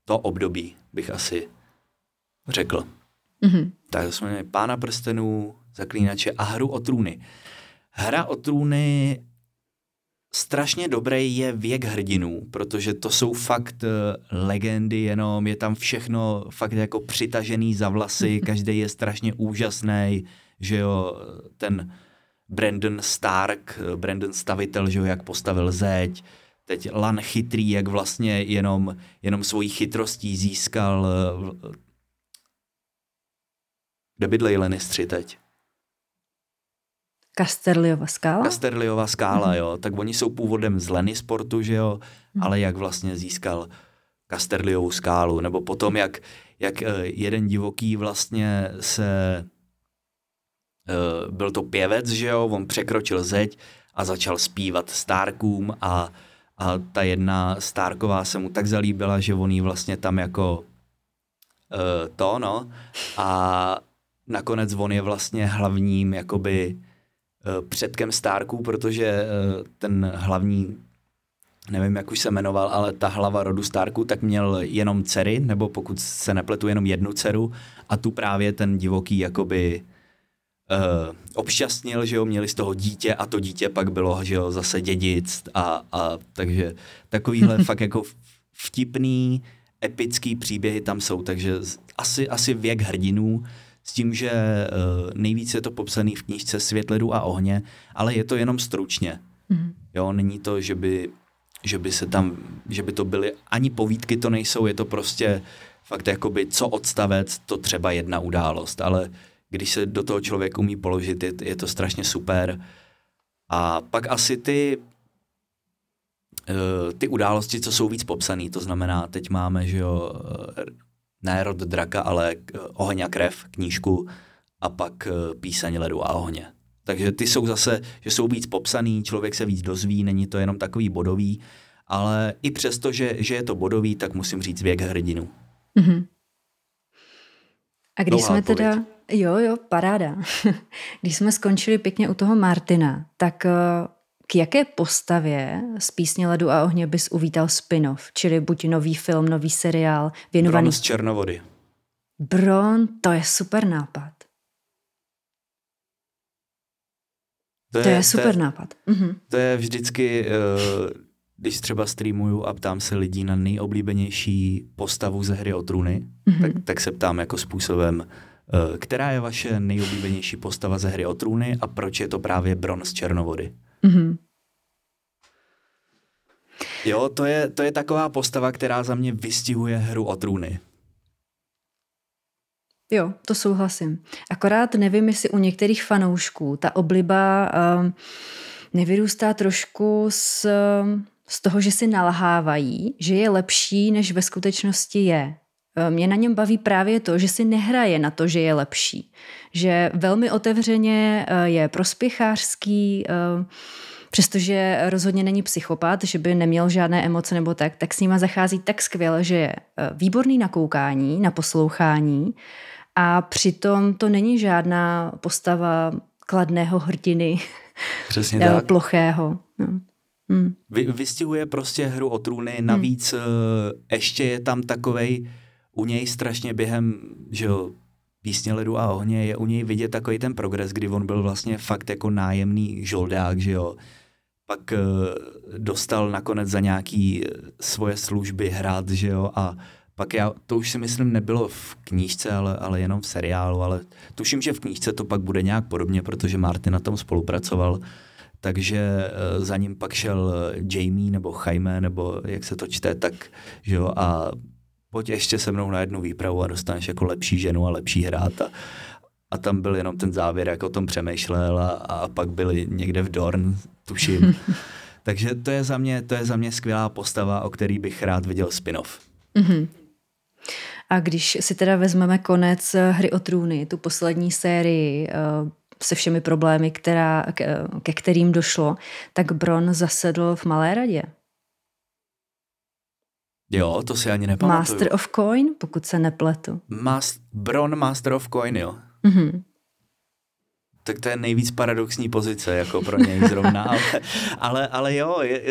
to období bych asi řekl. Mm-hmm. Tak jsme Pána prstenů, Zaklínače a hru o trůny. Hra o trůny strašně dobrý je věk hrdinů, protože to jsou fakt uh, legendy, jenom je tam všechno fakt jako přitažený za vlasy, (laughs) každý je strašně úžasný, že jo, ten Brandon Stark, eh, Brandon Stavitel, že jo, jak postavil zeď, teď Lan chytrý, jak vlastně jenom, jenom svojí chytrostí získal uh, kde bydlejí Lennistři teď? Kasterliova skála? Kasterliova skála, mm-hmm. jo. Tak oni jsou původem z Leny sportu, že jo, mm-hmm. ale jak vlastně získal Kasterliovu skálu, nebo potom, jak, jak eh, jeden divoký vlastně se, eh, byl to pěvec, že jo, on překročil zeď a začal zpívat Starkům a, a ta jedna Starková se mu tak zalíbila, že on jí vlastně tam jako uh, to, no, a nakonec on je vlastně hlavním jakoby Eh, předkem Starků, protože eh, ten hlavní nevím, jak už se jmenoval, ale ta hlava rodu Starku, tak měl jenom dcery, nebo pokud se nepletu, jenom jednu dceru. A tu právě ten divoký jakoby uh, obšťastnil, že jo, měli z toho dítě a to dítě pak bylo, že jo, zase dědic a, a takže takovýhle (laughs) fakt jako vtipný, epický příběhy tam jsou, takže asi, asi věk hrdinů, s tím, že uh, nejvíc je to popsaný v knížce Svět ledu a ohně, ale je to jenom stručně. Mm. Jo, není to, že by, že by se tam, že by to byly, ani povídky to nejsou, je to prostě fakt jakoby co odstavec, to třeba jedna událost, ale když se do toho člověk umí položit, je, je to strašně super. A pak asi ty uh, ty události, co jsou víc popsané, to znamená, teď máme, že jo, ne rod draka, ale Oheň a krev, knížku a pak eh, píseň ledu a ohně. Takže ty jsou zase, že jsou víc popsaný, člověk se víc dozví, není to jenom takový bodový, ale i přesto, že, že je to bodový, tak musím říct věk hrdinu. Mm-hmm. A když Dlouhá jsme odpověď. teda, jo, jo, paráda. (laughs) když jsme skončili pěkně u toho Martina, tak eh, k jaké postavě z Písně ledu a ohně bys uvítal spin-off? Čili buď nový film, nový seriál věnovaný... Bron z Černovody. Bron, to je super nápad. To je, to je super to je, nápad. Mhm. To je vždycky... Uh, když třeba streamuju a ptám se lidí na nejoblíbenější postavu ze hry o trůny, mm-hmm. tak, tak se ptám jako způsobem, uh, která je vaše nejoblíbenější postava ze hry o trůny a proč je to právě Bron z Černovody. Mm-hmm. Jo, to je, to je taková postava, která za mě vystihuje hru o trůny. Jo, to souhlasím. Akorát nevím, jestli u některých fanoušků ta obliba uh, nevyrůstá trošku z, z toho, že si nalhávají, že je lepší, než ve skutečnosti je. Uh, mě na něm baví právě to, že si nehraje na to, že je lepší. Že velmi otevřeně uh, je prospěchářský, uh, přestože rozhodně není psychopat, že by neměl žádné emoce nebo tak, tak s nima zachází tak skvěle, že je výborný na koukání, na poslouchání a přitom to není žádná postava kladného hrdiny, Přesně (laughs) tak. plochého. No. Hmm. Vy, vystihuje prostě hru o trůny, navíc hmm. ještě je tam takovej u něj strašně během, že jo, písně ledu a ohně, je u něj vidět takový ten progres, kdy on byl vlastně fakt jako nájemný žoldák, že jo. Pak uh, dostal nakonec za nějaký svoje služby hrát, že jo, a pak já, to už si myslím nebylo v knížce, ale, ale jenom v seriálu, ale tuším, že v knížce to pak bude nějak podobně, protože Martin na tom spolupracoval, takže eh, za ním pak šel eh, Jamie nebo Jaime, nebo jak se to čte, tak že jo, a pojď ještě se mnou na jednu výpravu a dostaneš jako lepší ženu a lepší hrát a, a tam byl jenom ten závěr, jak o tom přemýšlel a, a pak byli někde v Dorn, tuším. (laughs) Takže to je za mě, to je za mě skvělá postava, o který bych rád viděl spin-off. Mm-hmm. A když si teda vezmeme konec eh, Hry o trůny, tu poslední sérii eh, se všemi problémy, která, ke kterým došlo, tak Bron zasedl v Malé radě. Jo, to si ani nepamatuju. Master of Coin, pokud se nepletu. Mas- Bron Master of Coin, jo. Mm-hmm tak to je nejvíc paradoxní pozice jako pro něj zrovna, ale, (laughs) ale, ale jo, je,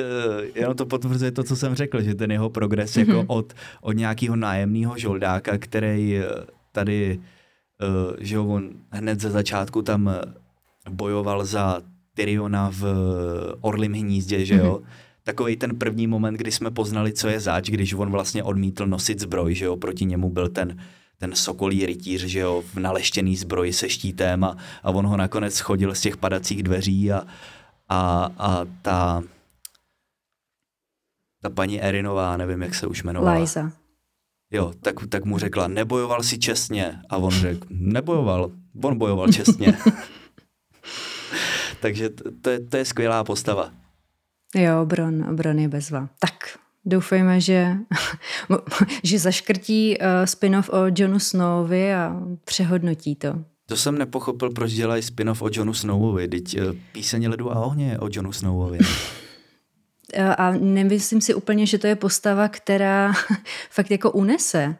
jenom to potvrzuje to, co jsem řekl, že ten jeho progres mm-hmm. jako od, od nějakého nájemného žoldáka, který eh, tady, uh, že jo, on hned ze začátku tam eh, bojoval za Tyriona v Orlim hnízdě, že jo, mm-hmm. Takový ten první moment, kdy jsme poznali, co je zač, když on vlastně odmítl nosit zbroj, že jo, proti němu byl ten ten sokolí rytíř, že jo, v naleštěný zbroji se štítem a, a on ho nakonec schodil z těch padacích dveří a, a, a ta ta paní Erinová, nevím, jak se už jmenovala. Liza. Jo, tak, tak mu řekla, nebojoval si čestně. A on řekl, nebojoval, on bojoval čestně. (laughs) Takže to, to, je, to je skvělá postava. Jo, Bron, Bron je bezva. Tak, Doufejme, že, (laughs) že zaškrtí uh, spin-off o Jonu Snowovi a přehodnotí to. To jsem nepochopil, proč dělají spin-off o Jonu Snowovi. Teď uh, píseň ledu a ohně je o Jonu Snowovi. (laughs) Eh, a nemyslím si úplně, že to je postava, která (laughs) fakt jako unese,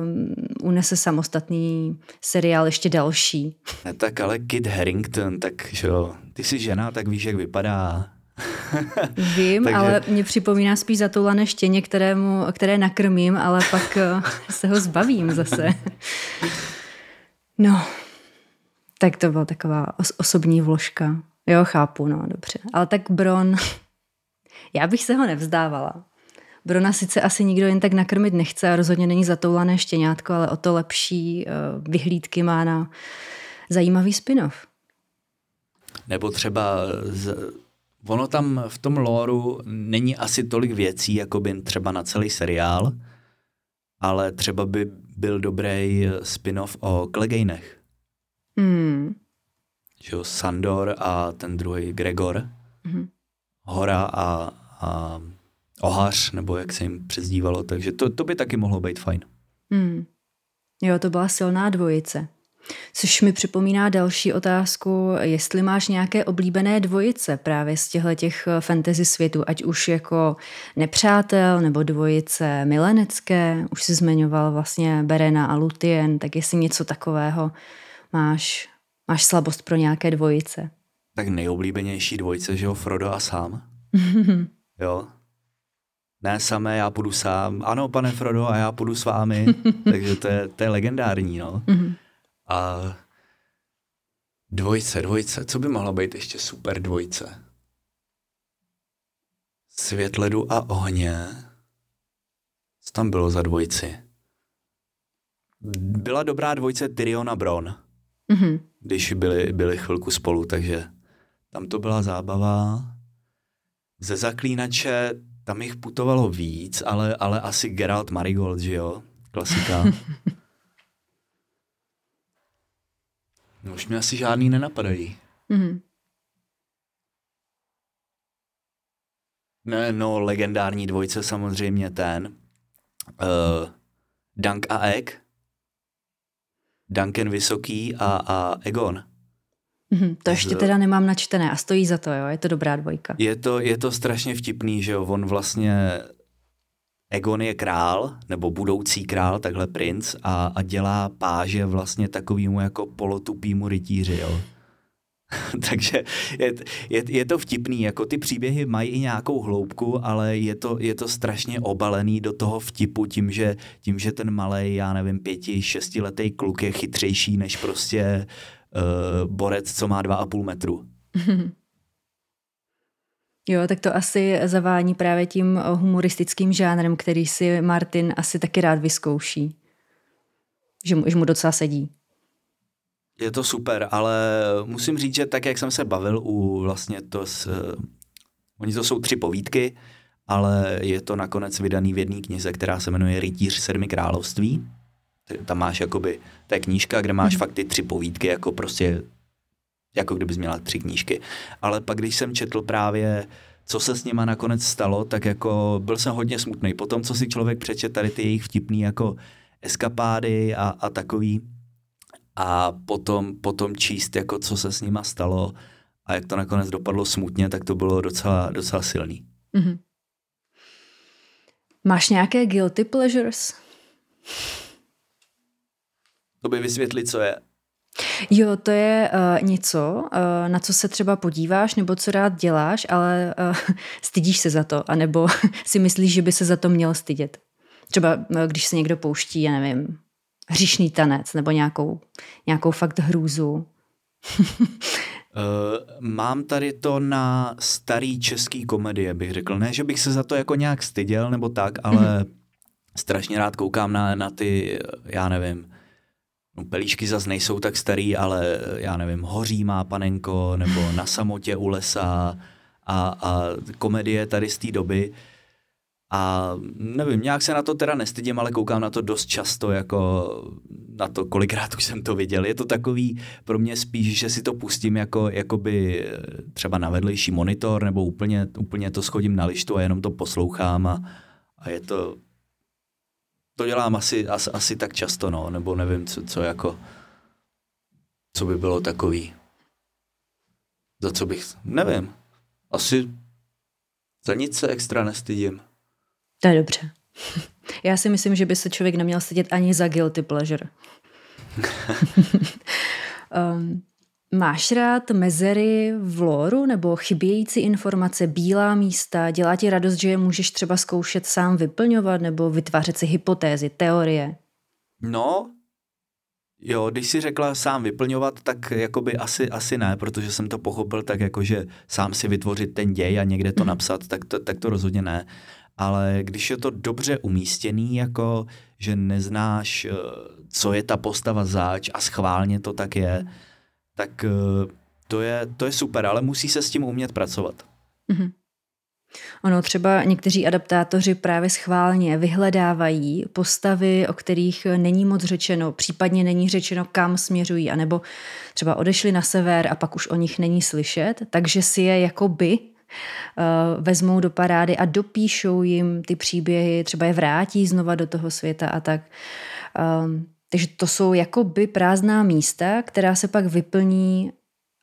um, unese samostatný seriál ještě další. Ne, tak ale Kit Harrington, tak jo, ty jsi žena, tak víš, jak vypadá. Vím, (laughs) Takže... ale mě připomíná spíš zatoulané štěně, kterému, které nakrmím, ale pak eh, se ho zbavím zase. No, tak to byla taková os- osobní vložka. Jo, chápu, no, dobře. Ale tak Bron, já bych se ho nevzdávala. Brona sice asi nikdo jen tak nakrmit nechce a rozhodně není zatoulané štěňátko, ale o to lepší uh, vyhlídky má na zajímavý spin-off. Nebo třeba z, Ono tam v tom lóru není asi tolik věcí, jako by třeba na celý seriál, ale třeba by byl dobrý spin-off o Klegejnech. Hmm. Že jo, Sandor a ten druhý Gregor. Hmm. Hora a, a Ohař, nebo jak se jim přezdívalo, takže to, to by taky mohlo být fajn. Hmm. Jo, to byla silná dvojice. Což mi připomíná další otázku, jestli máš nějaké oblíbené dvojice právě z těchto těch eh, fantasy světů, ať už jako nepřátel nebo dvojice milenecké, už si zmiňoval vlastně Berena a Lutien, tak jestli něco takového máš, máš slabost pro nějaké dvojice. Tak nejoblíbenější dvojice, že jo, Frodo a sám. (laughs) jo, ne samé, já půjdu sám. Ano, pane Frodo, a já půjdu s vámi. (laughs) Takže to je, to je legendární, no. Mm-hmm. A dvojce, dvojce, co by mohla být ještě super dvojce? Svět ledu a ohně. Co tam bylo za dvojici? Byla dobrá dvojice Tyrion a Bron, Mhm. když byli, byli chvilku spolu, takže tam to byla zábava. Ze zaklínače tam jich putovalo víc, ale, ale asi Geralt Marigold, že jo? Klasika. (laughs) no už mě asi žádný nenapadají. Mhm. Ne, no, legendární dvojce samozřejmě ten. Uh, Dunk a Egg. Duncan Vysoký a, a Egon. Mhm. To ještě Z- teda nemám načtené a stojí za to, jo? Je to dobrá dvojka. Je to, je to strašně vtipný, že jo, on vlastně, Egon je král, nebo budoucí král, takhle princ, a, a dělá páže vlastně takovýmu jako polotupýmu rytíři, jo. (laughs) Takže je, je, je to vtipný, jako ty příběhy mají i nějakou hloubku, ale je to, je to strašně obalený do toho vtipu tím, že, tím, že ten malý, já nevím, pěti, šestiletý kluk je chytřejší než prostě uh, borec, co má dva a půl metru. (laughs) Jo, tak to asi zavání právě tím eh, humoristickým žánrem, který si Martin asi taky rád vyzkouší. Že mu, že mu docela sedí. Je to super, ale musím říct, že tak, jak jsem se bavil u vlastně to s... Uh, oni to jsou tři povídky, ale je to nakonec vydaný v jedné knize, která se jmenuje Rytíř sedmi království. Tam máš jakoby, to je knížka, kde máš Mhm. fakt ty tři povídky, jako prostě, jako kdybys měla tři knížky. Ale pak, když jsem četl právě, co se s nima nakonec stalo, tak jako byl jsem hodně smutný. Potom, co si člověk přečet tady ty jejich vtipný jako eskapády a, a takový, a potom, potom číst, jako co se s nima stalo a jak to nakonec dopadlo smutně, tak to bylo docela, docela silný. Mhm. Máš nějaké guilty pleasures? To by vysvětlit, co je. Jo, to je uh, něco, uh, na co se třeba podíváš nebo co rád děláš, ale uh, (laughs) stydíš se za to, anebo (laughs) si myslíš, že by se za to měl stydět. Třeba uh, když se někdo pouští, já nevím, hříšný tanec nebo nějakou, nějakou fakt hrůzu. Uh, (laughs) mám tady to na starý český komedie, bych řekl. Ne, že bych se za to jako nějak styděl nebo tak, ale mm-hmm. strašně rád koukám na, na ty, já nevím, no pelíšky zas nejsou tak starý, ale já nevím, Hoří má panenko, nebo Na samotě u lesa a, a komedie tady z té doby. A nevím, nějak se na to teda nestydím, ale koukám na to dost často, jako na to, kolikrát už jsem to viděl. Je to takový pro mě spíš, že si to pustím jako, jakoby eh, třeba na vedlejší monitor, nebo úplně, úplně to schodím na lištu a jenom to poslouchám a, a je to, to dělám asi, asi, asi tak často, no, nebo nevím, co, co jako, co by bylo takový, za co bych, nevím, asi za nic se extra nestydím. To je dobře. (laughs) Já si myslím, že by se člověk neměl stydět ani za guilty pleasure. (laughs) (laughs) um, máš rád mezery v loru nebo chybějící informace, bílá místa? Dělá ti radost, že je můžeš třeba zkoušet sám vyplňovat nebo vytvářet si hypotézy, teorie? No, jo, když si řekla sám vyplňovat, tak jakoby asi, asi ne, protože jsem to pochopil tak jako, že sám si vytvořit ten děj a někde to napsat, tak to, tak to rozhodně ne. Ale když je to dobře umístěný, jako že neznáš, eh, co je ta postava zač a schválně to tak je, tak eh, to je, to je super, ale musí se s tím umět pracovat. Mhm. Ono třeba někteří adaptátoři právě schválně vyhledávají postavy, o kterých není moc řečeno, případně není řečeno, kam směřují, anebo třeba odešli na sever a pak už o nich není slyšet, takže si je jakoby uh, vezmou do parády a dopíšou jim ty příběhy, třeba je vrátí znova do toho světa a tak. Um, takže to jsou jakoby prázdná místa, která se pak vyplní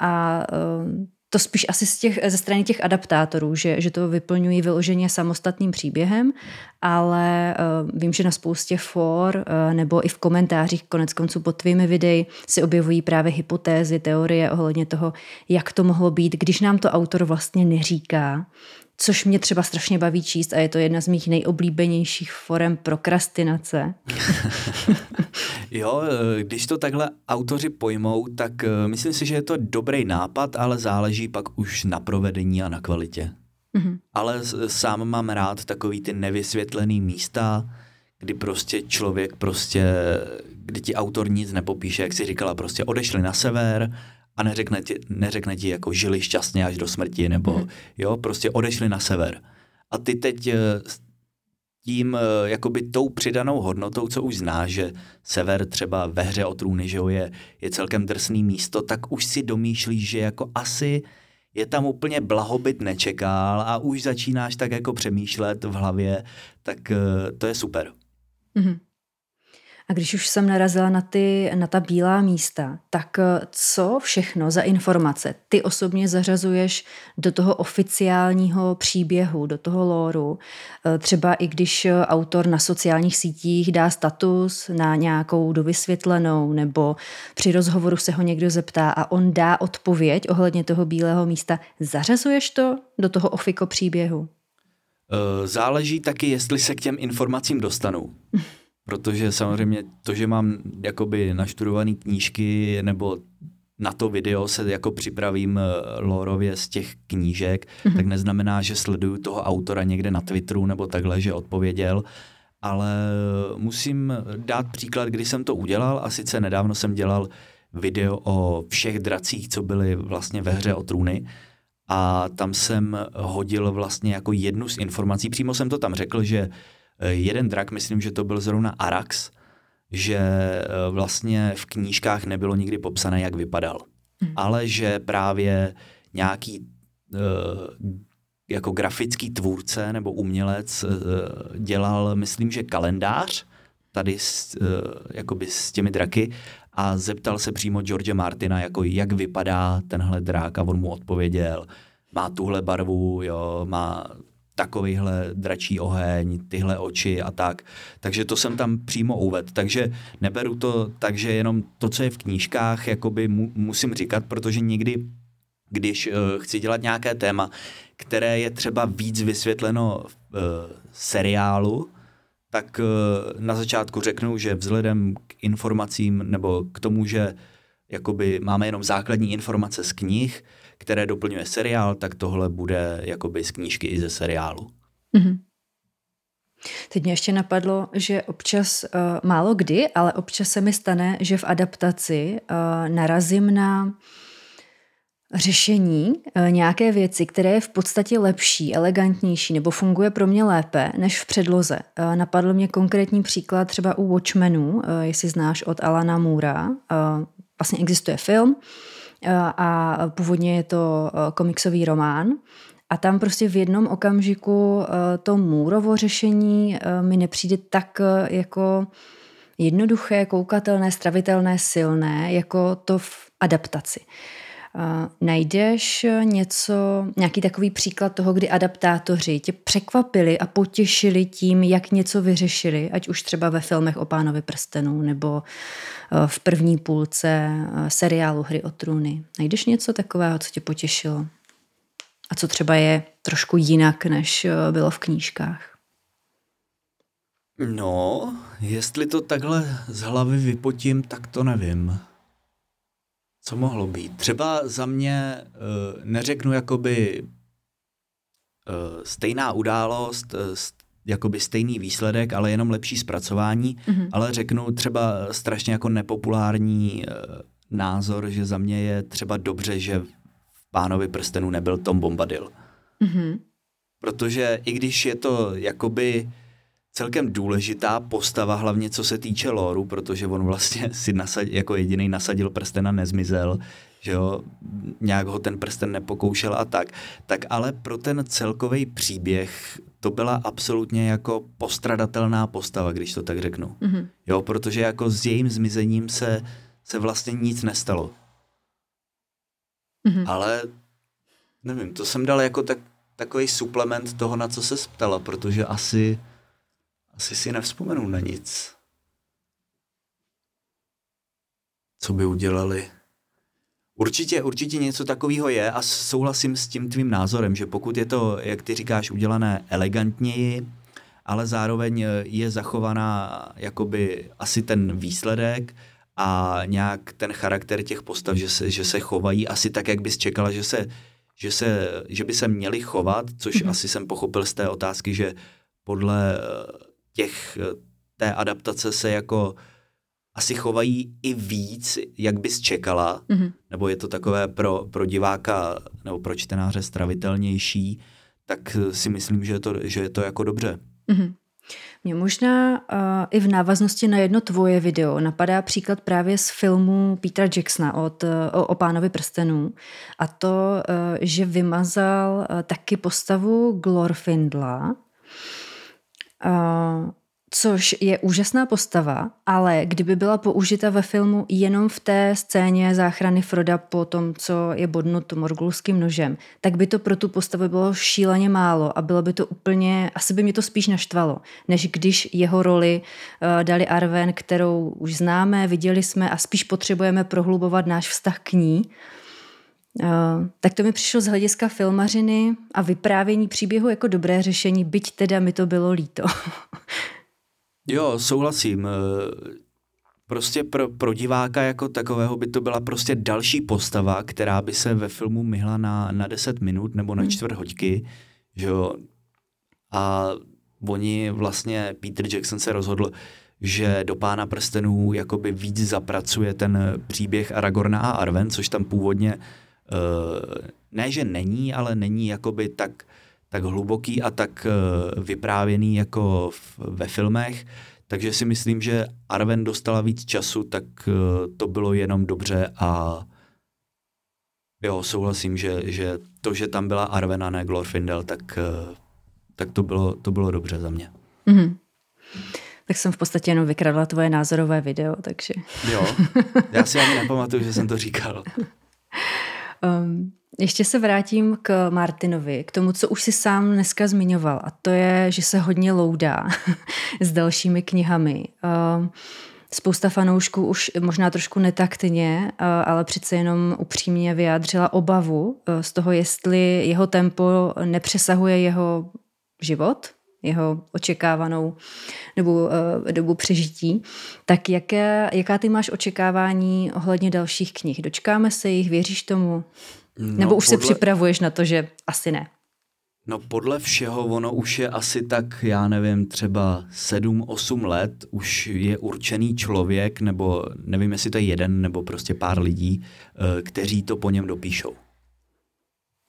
a um, to spíš asi z těch, ze strany těch adaptátorů, že, že to vyplňují vyloženě samostatným příběhem, ale uh, vím, že na spoustě for uh, nebo i v komentářích konec konců pod tvými videi se objevují právě hypotézy, teorie ohledně toho, jak to mohlo být, když nám to autor vlastně neříká, což mě třeba strašně baví číst a je to jedna z mých nejoblíbenějších forem prokrastinace. (laughs) Jo, eh, když to takhle autoři pojmou, tak eh, myslím si, že je to dobrý nápad, ale záleží pak už na provedení a na kvalitě. Mm-hmm. Ale sám mám rád takový ty nevysvětlený místa, kdy prostě člověk prostě, kdy ti autor nic nepopíše, jak si říkala, prostě odešli na sever a neřekne ti, neřekne ti jako žili šťastně až do smrti, nebo mm. jo, prostě odešli na sever. A ty teď eh, tím, eh, jakoby tou přidanou hodnotou, co už znáš, že sever třeba ve hře o trůny, že jo, je, je celkem drsný místo, tak už si domýšlíš, že jako asi je tam úplně blahobyt nečekal a už začínáš tak jako přemýšlet v hlavě, tak eh, to je super. Mm-hmm. A když už jsem narazila na, ty, na ta bílá místa, tak eh, co všechno za informace ty osobně zařazuješ do toho oficiálního příběhu, do toho lóru? Eh, třeba i když eh, autor na sociálních sítích dá status na nějakou dovysvětlenou nebo při rozhovoru se ho někdo zeptá a on dá odpověď ohledně toho bílého místa, zařazuješ to do toho ofiko příběhu? Záleží taky, jestli se k těm informacím dostanu. (laughs) Protože samozřejmě to, že mám jakoby naštudované knížky nebo na to video se jako připravím eh, lorově z těch knížek, mm-hmm. tak neznamená, že sleduju toho autora někde na Twitteru nebo takhle, že odpověděl, ale musím dát příklad, kdy jsem to udělal a sice nedávno jsem dělal video o všech dracích, co byly vlastně ve hře o trůny. A tam jsem hodil vlastně jako jednu z informací, přímo jsem to tam řekl, že jeden drak, myslím, že to byl zrovna Arax, že eh, vlastně v knížkách nebylo nikdy popsané, jak vypadal. Hmm. Ale že právě nějaký eh, jako grafický tvůrce nebo umělec dělal, myslím, že kalendář tady s, jakoby s těmi draky a zeptal se přímo George Martina, jako jak vypadá tenhle drak a on mu odpověděl, má tuhle barvu, jo, má takovýhle dračí oheň, tyhle oči a tak. Takže to jsem tam přímo uvedl. Takže neberu to tak, že jenom to, co je v knížkách, jakoby mu, musím říkat, protože někdy, když uh, chci dělat nějaké téma, které je třeba víc vysvětleno v uh, seriálu, tak uh, na začátku řeknu, že vzhledem k informacím nebo k tomu, že jakoby máme jenom základní informace z knih, které doplňuje seriál, tak tohle bude jakoby z knížky i ze seriálu. Mm-hmm. Teď mě ještě napadlo, že občas, uh, málo kdy, ale občas se mi stane, že v adaptaci uh, narazím na řešení uh, nějaké věci, které je v podstatě lepší, elegantnější nebo funguje pro mě lépe než v předloze. Uh, napadl mě konkrétní příklad třeba u Watchmenů, uh, jestli znáš od Alana Moora. Uh, vlastně existuje film, a původně je to e, komiksový román. A tam prostě v jednom okamžiku e, to Můrovo řešení mi nepřijde tak jako jednoduché, koukatelné, stravitelné, silné, jako to v adaptaci. Najdeš něco, nějaký takový příklad toho, kdy adaptátoři tě překvapili a potěšili tím, jak něco vyřešili, ať už třeba ve filmech o pánovi prstenů nebo eh, v první půlce eh, seriálu Hry o trůny. Najdeš něco takového, co tě potěšilo? A co třeba je trošku jinak, než eh, bylo v knížkách? No, jestli to takhle z hlavy vypotím, tak to nevím. Co mohlo být? Třeba za mě uh, neřeknu jakoby uh, stejná událost, uh, jakoby stejný výsledek, ale jenom lepší zpracování, mm-hmm. ale řeknu třeba strašně jako nepopulární uh, názor, že za mě je třeba dobře, že v Pánovi prstenu nebyl Tom Bombadil. Mm-hmm. Protože i když je to jakoby celkem důležitá postava, hlavně co se týče loru, protože on vlastně (laughs) si nasad, jako jediný nasadil prsten a nezmizel, že jo, nějak ho ten prsten nepokoušel a tak, tak ale pro ten celkový příběh to byla absolutně jako postradatelná postava, když to tak řeknu. Mm-hmm. Jo, protože jako s jejím zmizením se, se vlastně nic nestalo. Mm-hmm. Ale nevím, to jsem dal jako tak, takový suplement toho, na co se ptala, protože asi asi si nevzpomenu na nic. Co by udělali? Určitě, určitě něco takového je a souhlasím s tím tvým názorem, že pokud je to, jak ty říkáš, udělané elegantněji, ale zároveň je zachovaná jakoby asi ten výsledek a nějak ten charakter těch postav, že se, že se chovají asi tak, jak bys čekala, že se, že, se, že by se měli chovat, což mm-hmm. asi jsem pochopil z té otázky, že podle těch, té adaptace se jako asi chovají i víc, jak bys čekala, mm-hmm. nebo je to takové pro, pro diváka nebo pro čtenáře stravitelnější, tak si myslím, že je to, že je to jako dobře. Mm-hmm. Mě možná uh, i v návaznosti na jedno tvoje video napadá příklad právě z filmu Petra Jacksona od, uh, o Pánovi prstenů a to, uh, že vymazal uh, taky postavu Glorfindla, uh, což je úžasná postava, ale kdyby byla použita ve filmu jenom v té scéně záchrany Froda po tom, co je bodnut morgulským nožem, tak by to pro tu postavu bylo šíleně málo a bylo by to úplně, asi by mě to spíš naštvalo, než když jeho roli uh, dali Arven, kterou už známe, viděli jsme a spíš potřebujeme prohlubovat náš vztah k ní. Uh, tak to mi přišlo z hlediska filmařiny a vyprávění příběhu jako dobré řešení, byť teda mi to bylo líto. (laughs) Jo, souhlasím. Eh, prostě pro, pro diváka jako takového by to byla prostě další postava, která by se ve filmu myhla na, na 10 minut nebo na hmm. čtvrt hoďky, že jo. A oni vlastně, Peter Jackson se rozhodl, že do Pána prstenů jakoby víc zapracuje ten příběh Aragorna a Arwen, což tam původně uh, ne, že není, ale není jakoby tak tak hluboký a tak eh, vyprávěný jako ve filmech, takže si myslím, že Arwen dostala víc času, tak eh, to bylo jenom dobře a jo, souhlasím, že, že to, že tam byla Arwen a ne Glorfindel, tak, eh, tak to, bylo, to bylo dobře za mě. Mm-hmm. Tak jsem v podstatě jenom vykradla tvoje názorové video, takže... Jo, já si ani nepamatuju, že jsem to říkal. (laughs) Um, ještě se vrátím k Martinovi, k tomu, co už si sám dneska zmiňoval, a to je, že se hodně loudá (laughs) s dalšími knihami. Um, spousta fanoušků už možná trošku netaktně, uh, ale přece jenom upřímně vyjádřila obavu uh, z toho, jestli jeho tempo nepřesahuje jeho život, jeho očekávanou dobu, uh, dobu přežití. Tak jaké, jaká ty máš očekávání ohledně dalších knih? Dočkáme se jich? Věříš tomu? No, Nebo už podle... se připravuješ na to, že asi ne? No podle všeho ono už je asi tak, já nevím, třeba 7-8 let už je určený člověk, nebo nevím, jestli to je jeden, nebo prostě pár lidí, eh, kteří to po něm dopíšou.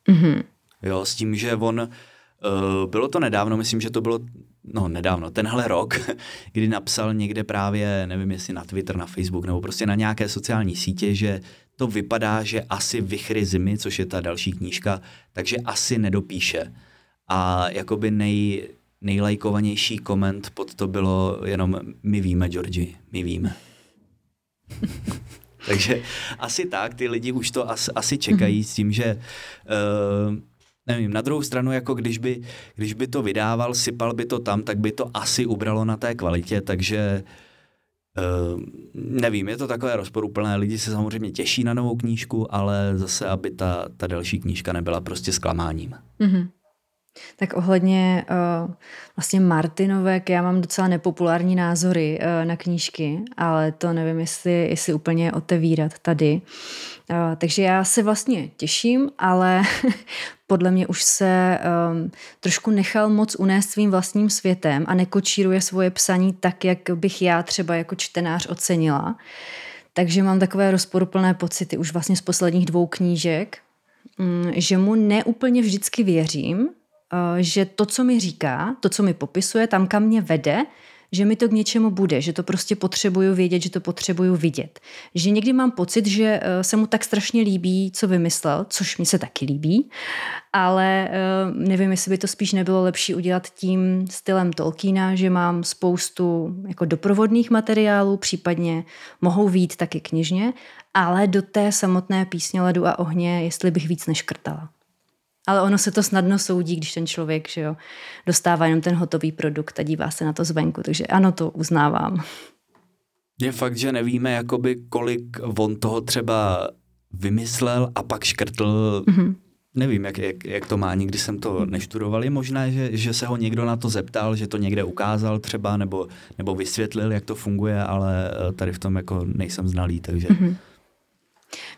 Mm-hmm. Jo, s tím, že on, eh, bylo to nedávno, myslím, že to bylo, no nedávno, tenhle rok, (laughs) kdy napsal někde právě, nevím jestli na Twitter, na Facebook, nebo prostě na nějaké sociální sítě, že to vypadá, že asi Vychry zimy, což je ta další knížka, takže asi nedopíše. A jakoby nej, nejlajkovanější koment pod to bylo jenom my víme, Georgi, my víme. (laughs) takže asi tak, ty lidi už to asi, asi čekají s tím, že uh, nevím, na druhou stranu, jako když by, když by to vydával, sypal by to tam, tak by to asi ubralo na té kvalitě, takže uh, nevím, je to takové rozporuplné, lidi se samozřejmě těší na novou knížku, ale zase, aby ta, ta další knížka nebyla prostě zklamáním. Mm-hmm. Tak ohledně uh, vlastně Martinovek, já mám docela nepopulární názory uh, na knížky, ale to nevím, jestli, jestli úplně otevírat tady. Uh, takže já se vlastně těším, ale (laughs) podle mě už se um, trošku nechal moc unést svým vlastním světem a nekočíruje svoje psaní tak, jak bych já třeba jako čtenář ocenila. Takže mám takové rozporuplné pocity už vlastně z posledních dvou knížek, um, že mu neúplně vždycky věřím, Eh, že to, co mi říká, to, co mi popisuje, tam, kam mě vede, že mi to k něčemu bude, že to prostě potřebuju vědět, že to potřebuju vidět. Že někdy mám pocit, že eh, se mu tak strašně líbí, co vymyslel, což mi se taky líbí, ale eh, nevím, jestli by to spíš nebylo lepší udělat tím stylem Tolkiena, že mám spoustu jako doprovodných materiálů, případně mohou vít taky knižně, ale do té samotné písně ledu a ohně, jestli bych víc neškrtala. Ale ono se to snadno soudí, když ten člověk že jo, dostává jenom ten hotový produkt a dívá se na to zvenku. Takže ano, to uznávám. Je fakt, že nevíme, jakoby, kolik on toho třeba vymyslel a pak škrtl. Mm-hmm. Nevím, jak, jak, jak to má, nikdy jsem to neštudoval. Je možné, že, že se ho někdo na to zeptal, že to někde ukázal třeba, nebo, nebo vysvětlil, jak to funguje, ale eh, tady v tom jako nejsem znalý, takže... Mm-hmm.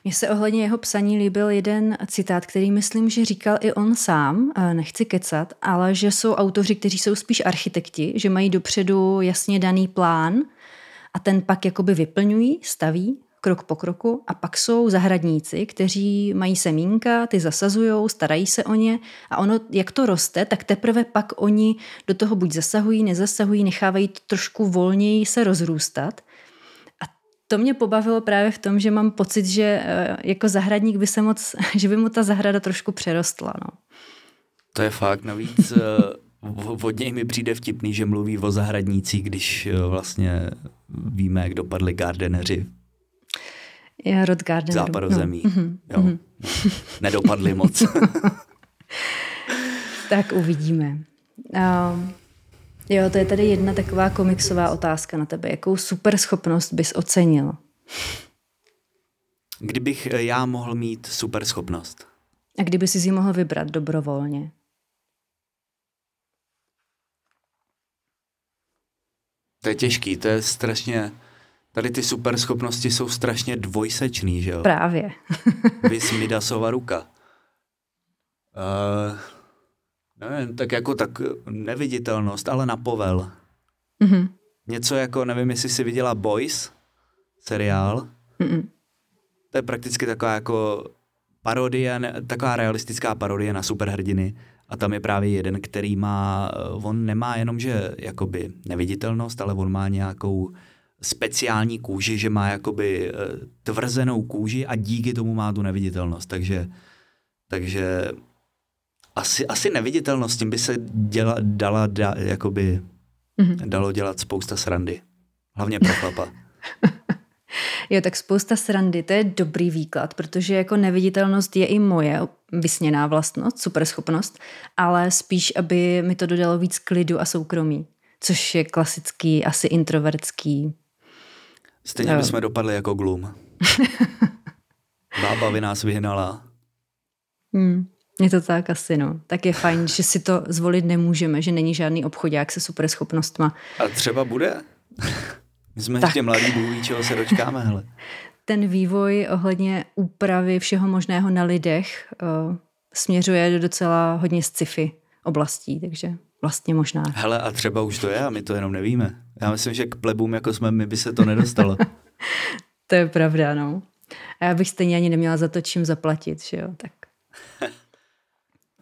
Mně se ohledně jeho psaní líbil jeden citát, který myslím, že říkal i on sám, nechci kecat, ale že jsou autoři, kteří jsou spíš architekti, že mají dopředu jasně daný plán a ten pak jakoby vyplňují, staví krok po kroku a pak jsou zahradníci, kteří mají semínka, ty zasazují, starají se o ně a ono, jak to roste, tak teprve pak oni do toho buď zasahují, nezasahují, nechávají to trošku volněji se rozrůstat to mě pobavilo právě v tom, že mám pocit, že eh, jako zahradník by se moc, (laughs) že by mu ta zahrada trošku přerostla. No. To je fakt. Navíc eh, od něj mi přijde vtipný, že mluví o zahradnících, když eh, vlastně víme, jak dopadli gardeneři. Já rod gardenerů. Západozemí. No. Mm-hmm. Jo. Mm-hmm. Nedopadli moc. (laughs) tak uvidíme. Um, Jo, to je tady jedna taková komiksová otázka na tebe. Jakou super schopnost bys ocenil? Kdybych eh, já mohl mít super schopnost. A kdyby si ji mohl vybrat dobrovolně? To je těžký, to je strašně... Tady ty super schopnosti jsou strašně dvojsečný, že jo? Právě. (laughs) Vys Midasova ruka. Uh, nevím, tak jako tak neviditelnost, ale na povel. Mm-hmm. Něco jako, nevím, jestli jsi viděla Boys, seriál. Mm-mm. To je prakticky taková jako parodie, taková realistická parodie na superhrdiny. A tam je právě jeden, který má, on nemá jenom, že jakoby neviditelnost, ale on má nějakou speciální kůži, že má jakoby eh, tvrzenou kůži a díky tomu má tu neviditelnost. Takže, takže asi, asi neviditelnost, tím by se děla, dala, da, jakoby, mm-hmm. dalo dělat spousta srandy. Hlavně pro chlapa. (laughs) jo, tak spousta srandy, to je dobrý výklad, protože jako neviditelnost je i moje vysněná vlastnost, superschopnost, ale spíš, aby mi to dodalo víc klidu a soukromí, což je klasický, asi introvertský. Stejně by jsme dopadli jako glum. (laughs) Bába by nás vyhnala. Hmm. Je to tak asi, no. Tak je fajn, že si to zvolit nemůžeme, že není žádný obchodák se super schopnostma. A třeba bude? My jsme tak. ještě mladí, bůh čeho se dočkáme, hele. Ten vývoj ohledně úpravy všeho možného na lidech uh, směřuje do docela hodně sci-fi oblastí, takže vlastně možná. Hele, a třeba už to je a my to jenom nevíme. Já myslím, že k plebům, jako jsme my, by se to nedostalo. (laughs) to je pravda, no. A já bych stejně ani neměla za to, čím zaplatit, že jo, tak (laughs)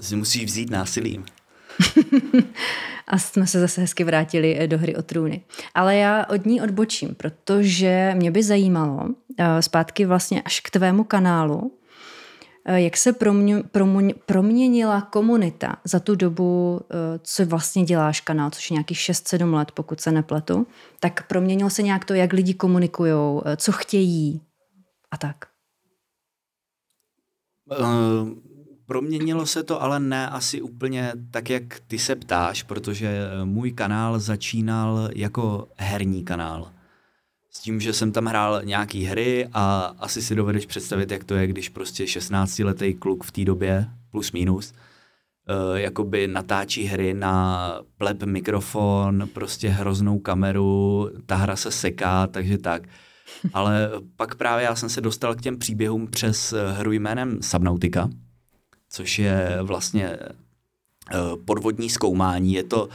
si musí vzít násilím. (laughs) a jsme se zase hezky vrátili eh, do hry o trůny. Ale já od ní odbočím, protože mě by zajímalo, eh, zpátky vlastně až k tvému kanálu, eh, jak se promě, promě, proměnila komunita za tu dobu, co vlastně děláš kanál, což je nějakých 6-7 let, pokud se nepletu, tak proměnilo se nějak to, jak lidi komunikují, co chtějí a tak. Uh, Proměnilo se to, ale ne asi úplně tak, jak ty se ptáš, protože můj kanál začínal jako herní kanál. S tím, že jsem tam hrál nějaký hry a asi si dovedeš představit, jak to je, když prostě 16-letý kluk v té době, plus minus, uh, jakoby natáčí hry na pleb mikrofon, prostě hroznou kameru, ta hra se seká, takže tak. Ale pak právě já jsem se dostal k těm příběhům přes hru jménem Subnautica, což je vlastně eh, podvodní zkoumání. Je to,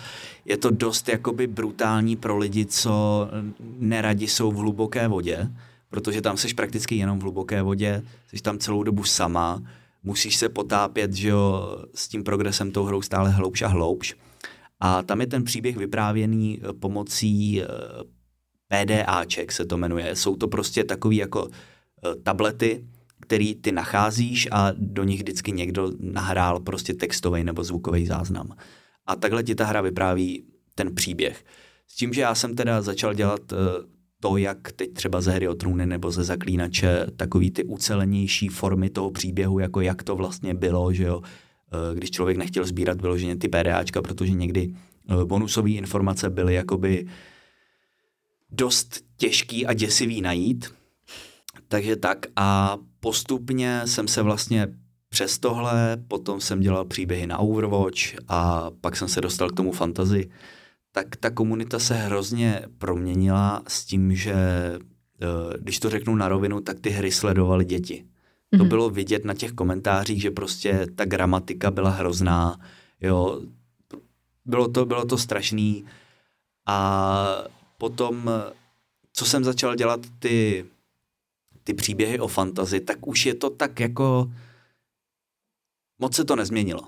je to dost jakoby brutální pro lidi, co neradi jsou v hluboké vodě, protože tam jsi prakticky jenom v hluboké vodě, jsi tam celou dobu sama, musíš se potápět že jo, s tím progresem tou hrou stále hloubš a hloubš. A tam je ten příběh vyprávěný eh, pomocí eh, PDAček se to jmenuje. Jsou to prostě takové jako tablety, který ty nacházíš a do nich vždycky někdo nahrál prostě textový nebo zvukový záznam. A takhle ti ta hra vypráví ten příběh. S tím, že já jsem teda začal dělat eh, to, jak teď třeba ze hry o trůny nebo ze zaklínače, takový ty ucelenější formy toho příběhu, jako jak to vlastně bylo, že jo, eh, když člověk nechtěl sbírat vyloženě ty PDAčka, protože někdy eh, bonusové informace byly jakoby dost těžký a děsivý najít, takže tak a postupně jsem se vlastně přes tohle, potom jsem dělal příběhy na Overwatch a pak jsem se dostal k tomu fantazy, tak ta komunita se hrozně proměnila s tím, že když to řeknu na rovinu, tak ty hry sledovaly děti. Mm-hmm. To mhm. bylo vidět na těch komentářích, že prostě ta gramatika byla hrozná, jo, bylo to, bylo to strašný a potom, co jsem začal dělat ty, ty příběhy o fantazi, tak už je to tak jako, moc se to nezměnilo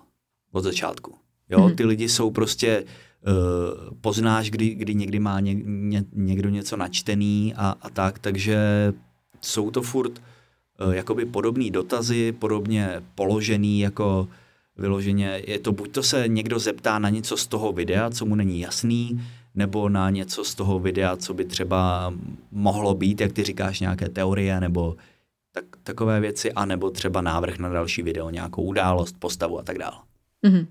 od začátku. Jo, mm-hmm. ty lidi jsou prostě, uh, poznáš, kdy, kdy někdy má ně, ně, někdo něco načtený a, a tak, takže jsou to furt uh, jakoby podobné dotazy, podobně položený jako vyloženě, je to buď to se někdo zeptá na něco z toho videa, co mu není jasný, nebo na něco z toho videa, co by třeba mohlo být, jak ty říkáš, nějaké teorie, nebo tak, takové věci, anebo třeba návrh na další video, nějakou událost, postavu a tak dále. Mm-hmm.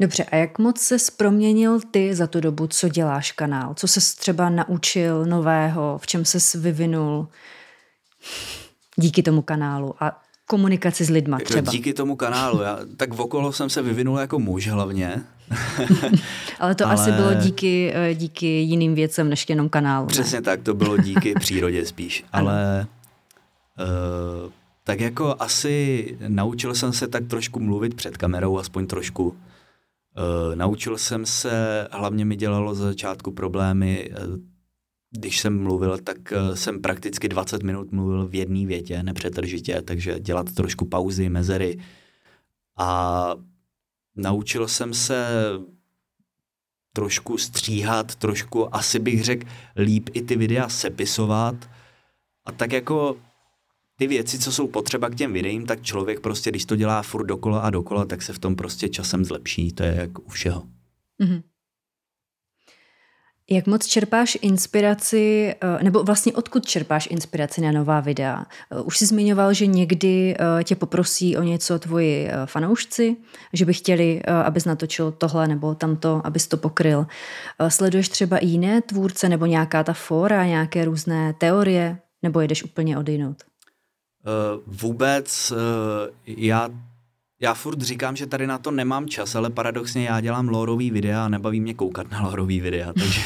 Dobře, a jak moc se proměnil ty za tu dobu, co děláš kanál? Co se třeba naučil nového, v čem se vyvinul díky tomu kanálu a komunikaci s lidma třeba? Díky tomu kanálu, já, tak v okolo jsem se vyvinul jako muž hlavně. (laughs) Ale to Ale... asi bylo díky, eh, díky jiným věcem než jenom kanálu. Přesně ne? tak, to bylo díky (laughs) přírodě spíš. Ale uh, tak jako asi naučil jsem se tak trošku mluvit před kamerou, aspoň trošku. Uh, naučil jsem se, hlavně mi dělalo za začátku problémy, uh, když jsem mluvil, tak uh, jsem prakticky 20 minut mluvil v jedné větě, nepřetržitě, takže dělat trošku pauzy, mezery. A naučil jsem se trošku stříhat, trošku, asi bych řekl, líp i ty videa sepisovat. A tak jako ty věci, co jsou potřeba k těm videím, tak člověk prostě, když to dělá furt dokola a dokola, tak se v tom prostě časem zlepší. To je jak u všeho. Mm-hmm. Jak moc čerpáš inspiraci, eh, nebo vlastně odkud čerpáš inspiraci na nová videa? Eh, už jsi zmiňoval, že někdy eh, tě poprosí o něco tvoji fanoušci, že by chtěli, abys natočil tohle nebo tamto, abys to pokryl. Sleduješ třeba i jiné tvůrce nebo nějaká ta fora, nějaké různé teorie, nebo jedeš úplně odejnout? Uh, vůbec já, já furt říkám, že tady na to nemám čas, ale paradoxně já dělám lorový videa a nebaví mě koukat na lorový videa, (laughs) takže,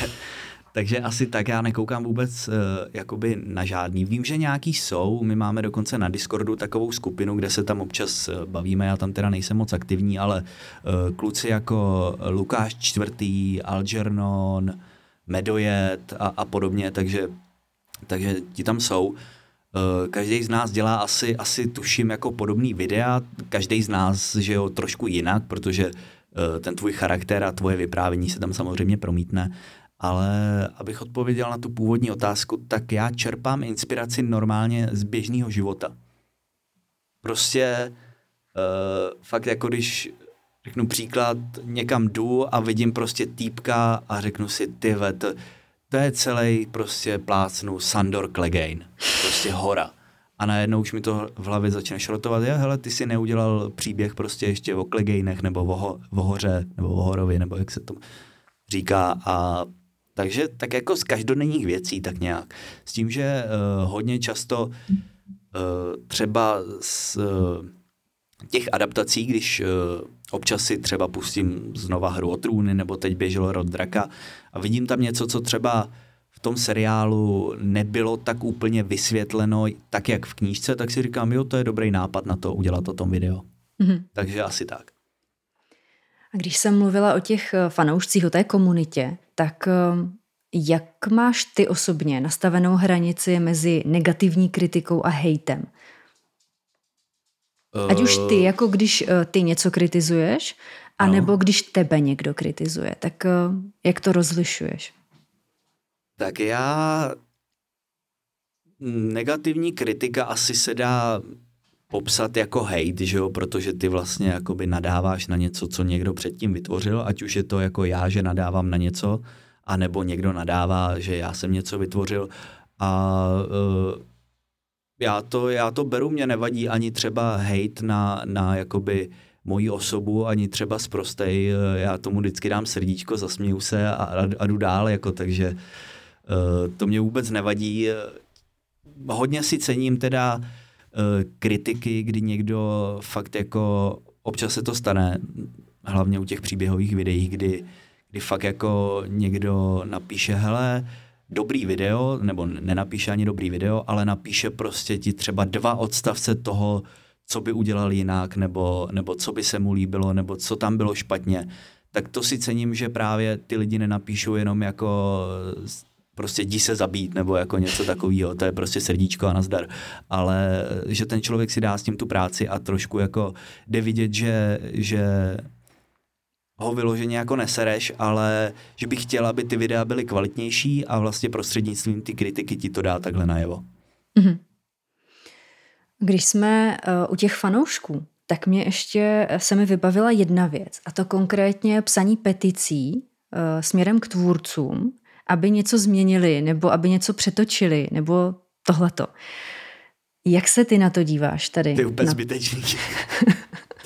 takže asi tak já nekoukám vůbec uh, jakoby na žádný. Vím, že nějaký jsou, my máme dokonce na Discordu takovou skupinu, kde se tam občas bavíme, já tam teda nejsem moc aktivní, ale uh, kluci jako Lukáš čtvrtý, Algernon, Medojet a, a podobně, takže, takže ti tam jsou. Eh, každý z nás dělá asi, asi tuším jako podobný videa, každý z nás, že jo, trošku jinak, protože eh, ten tvůj charakter a tvoje vyprávění se tam samozřejmě promítne, ale abych odpověděl na tu původní otázku, tak já čerpám inspiraci normálně z běžného života. Prostě uh, fakt jako když řeknu příklad, někam jdu a vidím prostě týpka a řeknu si, ty to, to je celý prostě plácnu Sandor Clegane. Prostě hora. A najednou už mi to v hlavě začne šrotovat, je, hele, ty si neudělal příběh prostě ještě o Cleganech, nebo o, ho, o hoře, nebo o horovi, nebo jak se to říká. A takže tak jako z každodenních věcí tak nějak. S tím, že uh, hodně často uh, třeba z uh, těch adaptací, když uh, občas si třeba pustím znova hru o trůny, nebo teď běžel Rod Draka a vidím tam něco, co třeba v tom seriálu nebylo tak úplně vysvětleno tak, jak v knížce, tak si říkám, jo, to je dobrý nápad na to udělat o tom video. Mm-hmm. Takže asi tak. A když jsem mluvila o těch eh, fanoušcích, o té komunitě, tak eh, jak máš ty osobně nastavenou hranici mezi negativní kritikou a hejtem? Ať už ty, jako když eh, ty něco kritizuješ, anebo no. když tebe někdo kritizuje, tak jak to rozlišuješ? Tak já... Negativní kritika asi se dá popsat jako hate, že jo? protože ty vlastně jakoby nadáváš na něco, co někdo předtím vytvořil, ať už je to jako já, že nadávám na něco, anebo někdo nadává, že já jsem něco vytvořil a uh, já, to, já to beru, mě nevadí ani třeba hate na, na jakoby moji osobu, ani třeba zprostej, e, já tomu vždycky dám srdíčko, zasměju se a, a, a jdu dál, jako, takže uh, Eh, to mě vůbec nevadí. Hodně si cením teda eh, kritiky, kdy někdo fakt jako, občas se to stane, hlavně u těch příběhových videí, kdy, kdy fakt jako někdo napíše, hele, dobrý video, nebo nenapíše ani dobrý video, ale napíše prostě ti třeba dva odstavce toho, co by udělal jinak, nebo, nebo co by se mu líbilo, nebo co tam bylo špatně, tak to si cením, že právě ty lidi nenapíšou jenom jako prostě jdi se zabít nebo jako něco takového, to je prostě srdíčko a nazdar, ale že ten člověk si dá s tím tu práci a trošku jako jde vidět, že, že ho vyloženě jako nesereš, ale že bych chtěl, aby ty videa byly kvalitnější a vlastně prostřednictvím ty kritiky ti to dá takhle najevo. Mm-hmm. Když jsme uh, u těch fanoušků, tak mě ještě se mi vybavila jedna věc, a to konkrétně psaní peticí uh, směrem k tvůrcům, aby něco změnili, nebo aby něco přetočili, nebo tohleto. Jak se ty na to díváš tady? To je úplně na... zbytečný. (laughs)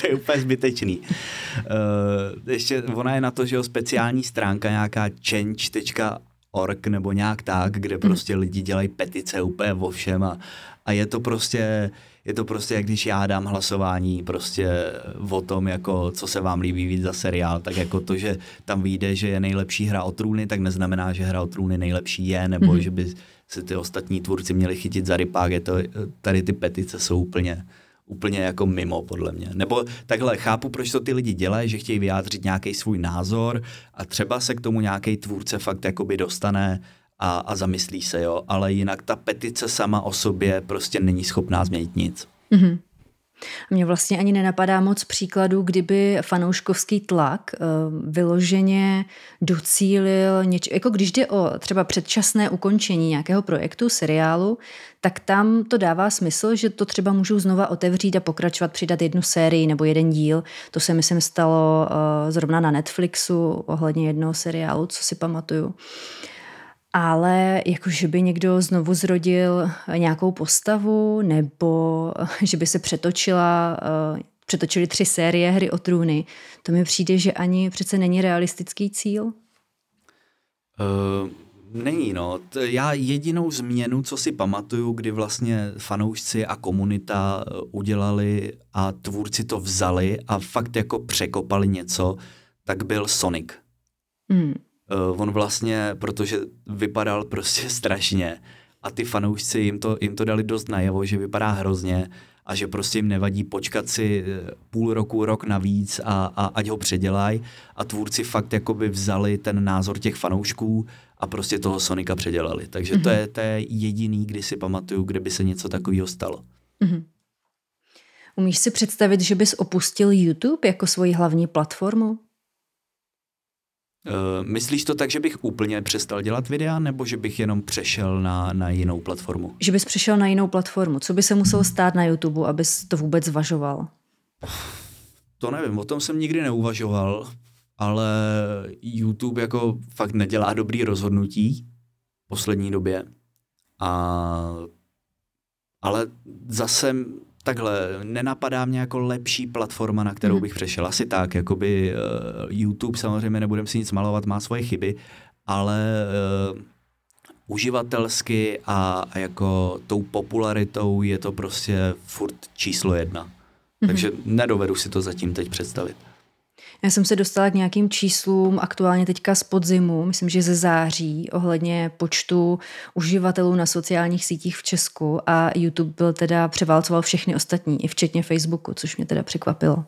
to je úplně zbytečný. Uh, ještě ona je na to, že jo, speciální stránka nějaká change.org nebo nějak tak, kde mhm. prostě lidi dělají petice úplně o všem a, a je to prostě je to prostě, jak když já dám hlasování prostě o tom, jako co se vám líbí víc za seriál, tak jako to, že tam vyjde, že je nejlepší hra o trůny, tak neznamená, že hra o trůny nejlepší je, nebo mm-hmm. že by se ty ostatní tvůrci měli chytit za rypák. Je to, tady ty petice jsou úplně, úplně jako mimo, podle mě. Nebo takhle, chápu, proč to ty lidi dělají, že chtějí vyjádřit nějaký svůj názor a třeba se k tomu nějaký tvůrce fakt jakoby dostane a, a zamyslí se, jo, ale jinak ta petice sama o sobě prostě není schopná změnit nic. Mm-hmm. Mně vlastně ani nenapadá moc příkladů, kdyby fanouškovský tlak uh, vyloženě docílil něč, jako když jde o třeba předčasné ukončení nějakého projektu, seriálu, tak tam to dává smysl, že to třeba můžou znova otevřít a pokračovat, přidat jednu sérii nebo jeden díl. To se myslím stalo uh, zrovna na Netflixu ohledně jednoho seriálu, co si pamatuju. Ale jako, že by někdo znovu zrodil nějakou postavu nebo že by se přetočila, uh, přetočily tři série hry o trůny, to mi přijde, že ani přece není realistický cíl. Uh, není, no. Já jedinou změnu, co si pamatuju, kdy vlastně fanoušci a komunita eh, udělali a tvůrci to vzali a fakt jako překopali něco, tak byl Sonic. Hmm. Uh, on vlastně, protože vypadal prostě strašně a ty fanoušci jim to, jim to dali dost najevo, že vypadá hrozně a že prostě jim nevadí počkat si eh, půl roku, rok navíc a, a ať ho předělají a tvůrci fakt jakoby vzali ten názor těch fanoušků a prostě toho Sonika předělali. Takže mm-hmm. to, je, to je jediný, kdy si pamatuju, kde by se něco takového stalo. Mm-hmm. Umíš si představit, že bys opustil YouTube jako svoji hlavní platformu? Uh, myslíš to tak, že bych úplně přestal dělat videa, nebo že bych jenom přešel na, na jinou platformu? Že bys přešel na jinou platformu. Co by se muselo stát na YouTube, abys to vůbec zvažoval? To nevím, o tom jsem nikdy neuvažoval, ale YouTube jako fakt nedělá dobrý rozhodnutí v poslední době. A, ale zase takhle, nenapadá mě jako lepší platforma, na kterou mhm. bych přešel. Asi tak, jakoby uh, YouTube samozřejmě nebudem si nic malovat, má svoje chyby, ale uh, uživatelsky a, a jako tou popularitou je to prostě furt číslo jedna. Mm-hmm. Takže nedovedu si to zatím teď představit. Já jsem se dostala k nějakým číslům aktuálně teďka z podzimu, myslím, že ze září, ohledně počtu uživatelů na sociálních sítích v Česku a YouTube byl teda převálcoval všechny ostatní, i včetně Facebooku, což mě teda překvapilo.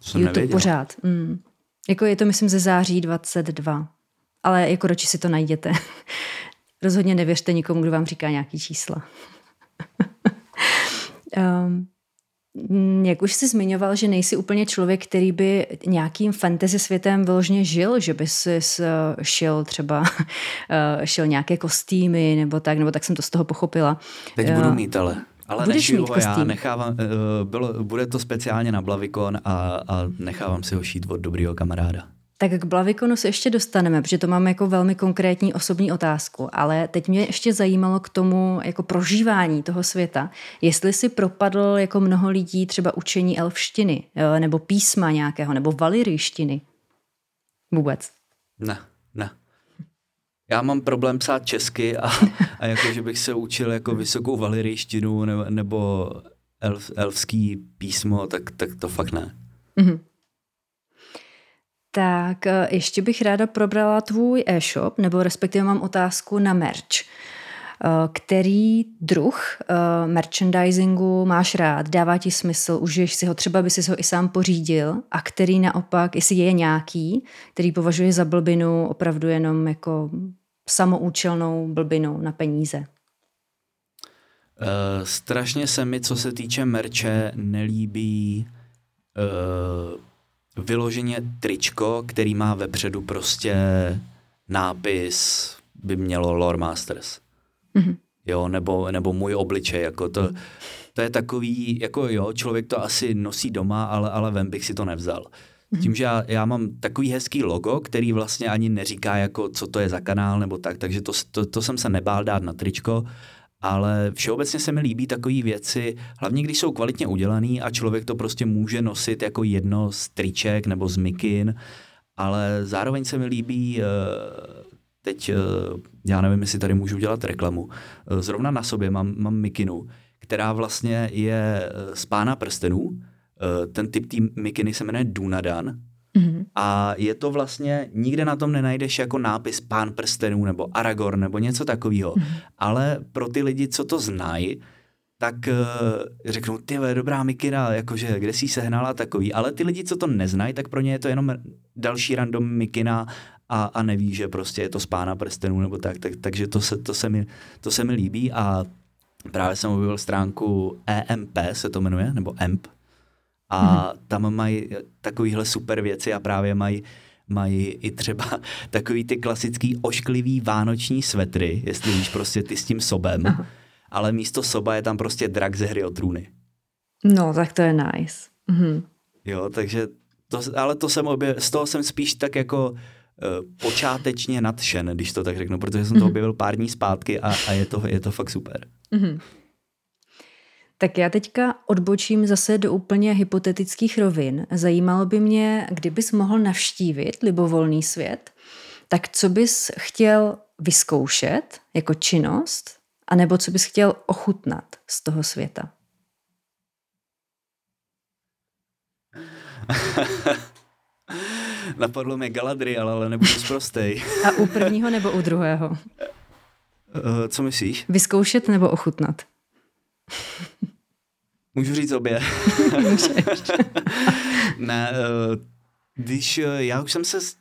Jsem YouTube nevěděl. pořád. Mm. Jako je to, myslím, ze září 22. Ale jako roči si to najděte. (laughs) Rozhodně nevěřte nikomu, kdo vám říká nějaký čísla. um, (laughs) jak už jsi zmiňoval, že nejsi úplně člověk, který by nějakým fantasy světem vyložně žil, že by si šil třeba (laughs) eh, šil nějaké kostýmy nebo tak, nebo tak jsem to z toho pochopila. Teď budu eh, mít ale. Ale Budeš mít ho já, nechávám, eh, bylo, bude to speciálně na Blavikon a, a nechávám si ho šít od dobrýho kamaráda. Tak k Blavikonu se ještě dostaneme, protože to mám jako velmi konkrétní osobní otázku, ale teď mě ještě zajímalo k tomu jako prožívání toho světa, jestli si propadl jako mnoho lidí třeba učení elfštiny, nebo písma nějakého, nebo valiryštiny. Vůbec. Ne, ne. Já mám problém psát česky a, a jako, že bych se učil jako vysokou valiryštinu nebo, nebo elf, elfský písmo, tak, tak to fakt ne. Mm-hmm. Tak eh, ještě bych ráda probrala tvůj e-shop, nebo respektive mám otázku na merch. Eh, který druh uh, merchandisingu máš rád, dává ti smysl, užiješ si ho, třeba by si ho i sám pořídil a který naopak, jestli je nějaký, který považuje za blbinu opravdu jenom jako samoučelnou blbinu na peníze. Uh, strašně se mi, co se týče merče, nelíbí uh, vyloženě tričko, který má vepředu prostě nápis, by mělo Lore Masters. Mm-hmm. Jo, nebo, nebo můj obličej, jako to, to je takový, jako jo, člověk to asi nosí doma, ale, ale ven bych si to nevzal. Mm-hmm. Tím, že já, já mám takový hezký logo, který vlastně ani neříká, jako co to je za kanál nebo tak, takže to, to, to jsem se nebál dát na tričko, ale všeobecně se mi líbí takové věci, hlavně když jsou kvalitně udělaný a člověk to prostě může nosit jako jedno z triček nebo z mikin, ale zároveň se mi líbí uh, teď, eh, já nevím, jestli tady můžu dělat reklamu, eh, zrovna na sobě mám, mám mikinu, která vlastně je eh, z pána prstenů, ten typ té mikiny se jmenuje Dunadan, Mm-hmm. A je to vlastně, nikde na tom nenajdeš jako nápis Pán prstenů nebo Aragorn nebo něco takového. Mm-hmm. Ale pro ty lidi, co to znají, tak uh, řeknou, ty dobrá mikina, jakože kde jsi sehnala takový. Ale ty lidi, co to neznají, tak pro ně je to jenom další random mikina a, a neví, že prostě je to z pána prstenů nebo tak, tak takže to se, to, se mi, to se mi líbí a právě jsem objevil stránku EMP se to jmenuje, nebo EMP a mm-hmm. tam mají takovýhle super věci a právě mají mají i třeba (laughs) takový ty klasický ošklivý vánoční svetry, jestli víš prostě ty s tím sobem, Aha. ale místo soba je tam prostě drak ze hry o trůny. No, tak to je nice. Mhm. Jo, takže to, ale to jsem obě, z toho jsem spíš tak jako Eh, počátečně nadšen, když to tak řeknu, protože jsem to mhm. objevil pár dní zpátky a, a je, to, je to fakt super. Mm-hmm. Tak já teďka odbočím zase do úplně hypotetických rovin. Zajímalo by mě, kdybys mohl navštívit libovolný svět, tak co bys chtěl vyzkoušet jako činnost, anebo co bys chtěl ochutnat z toho světa? (laughs) Napadlo mě Galadriel, ale nebudu zprostej. (laughs) A u prvního nebo u druhého? Uh, co myslíš? Vyzkoušet nebo ochutnat? (laughs) Můžu říct obě. ne, uh, když uh, já už jsem se s,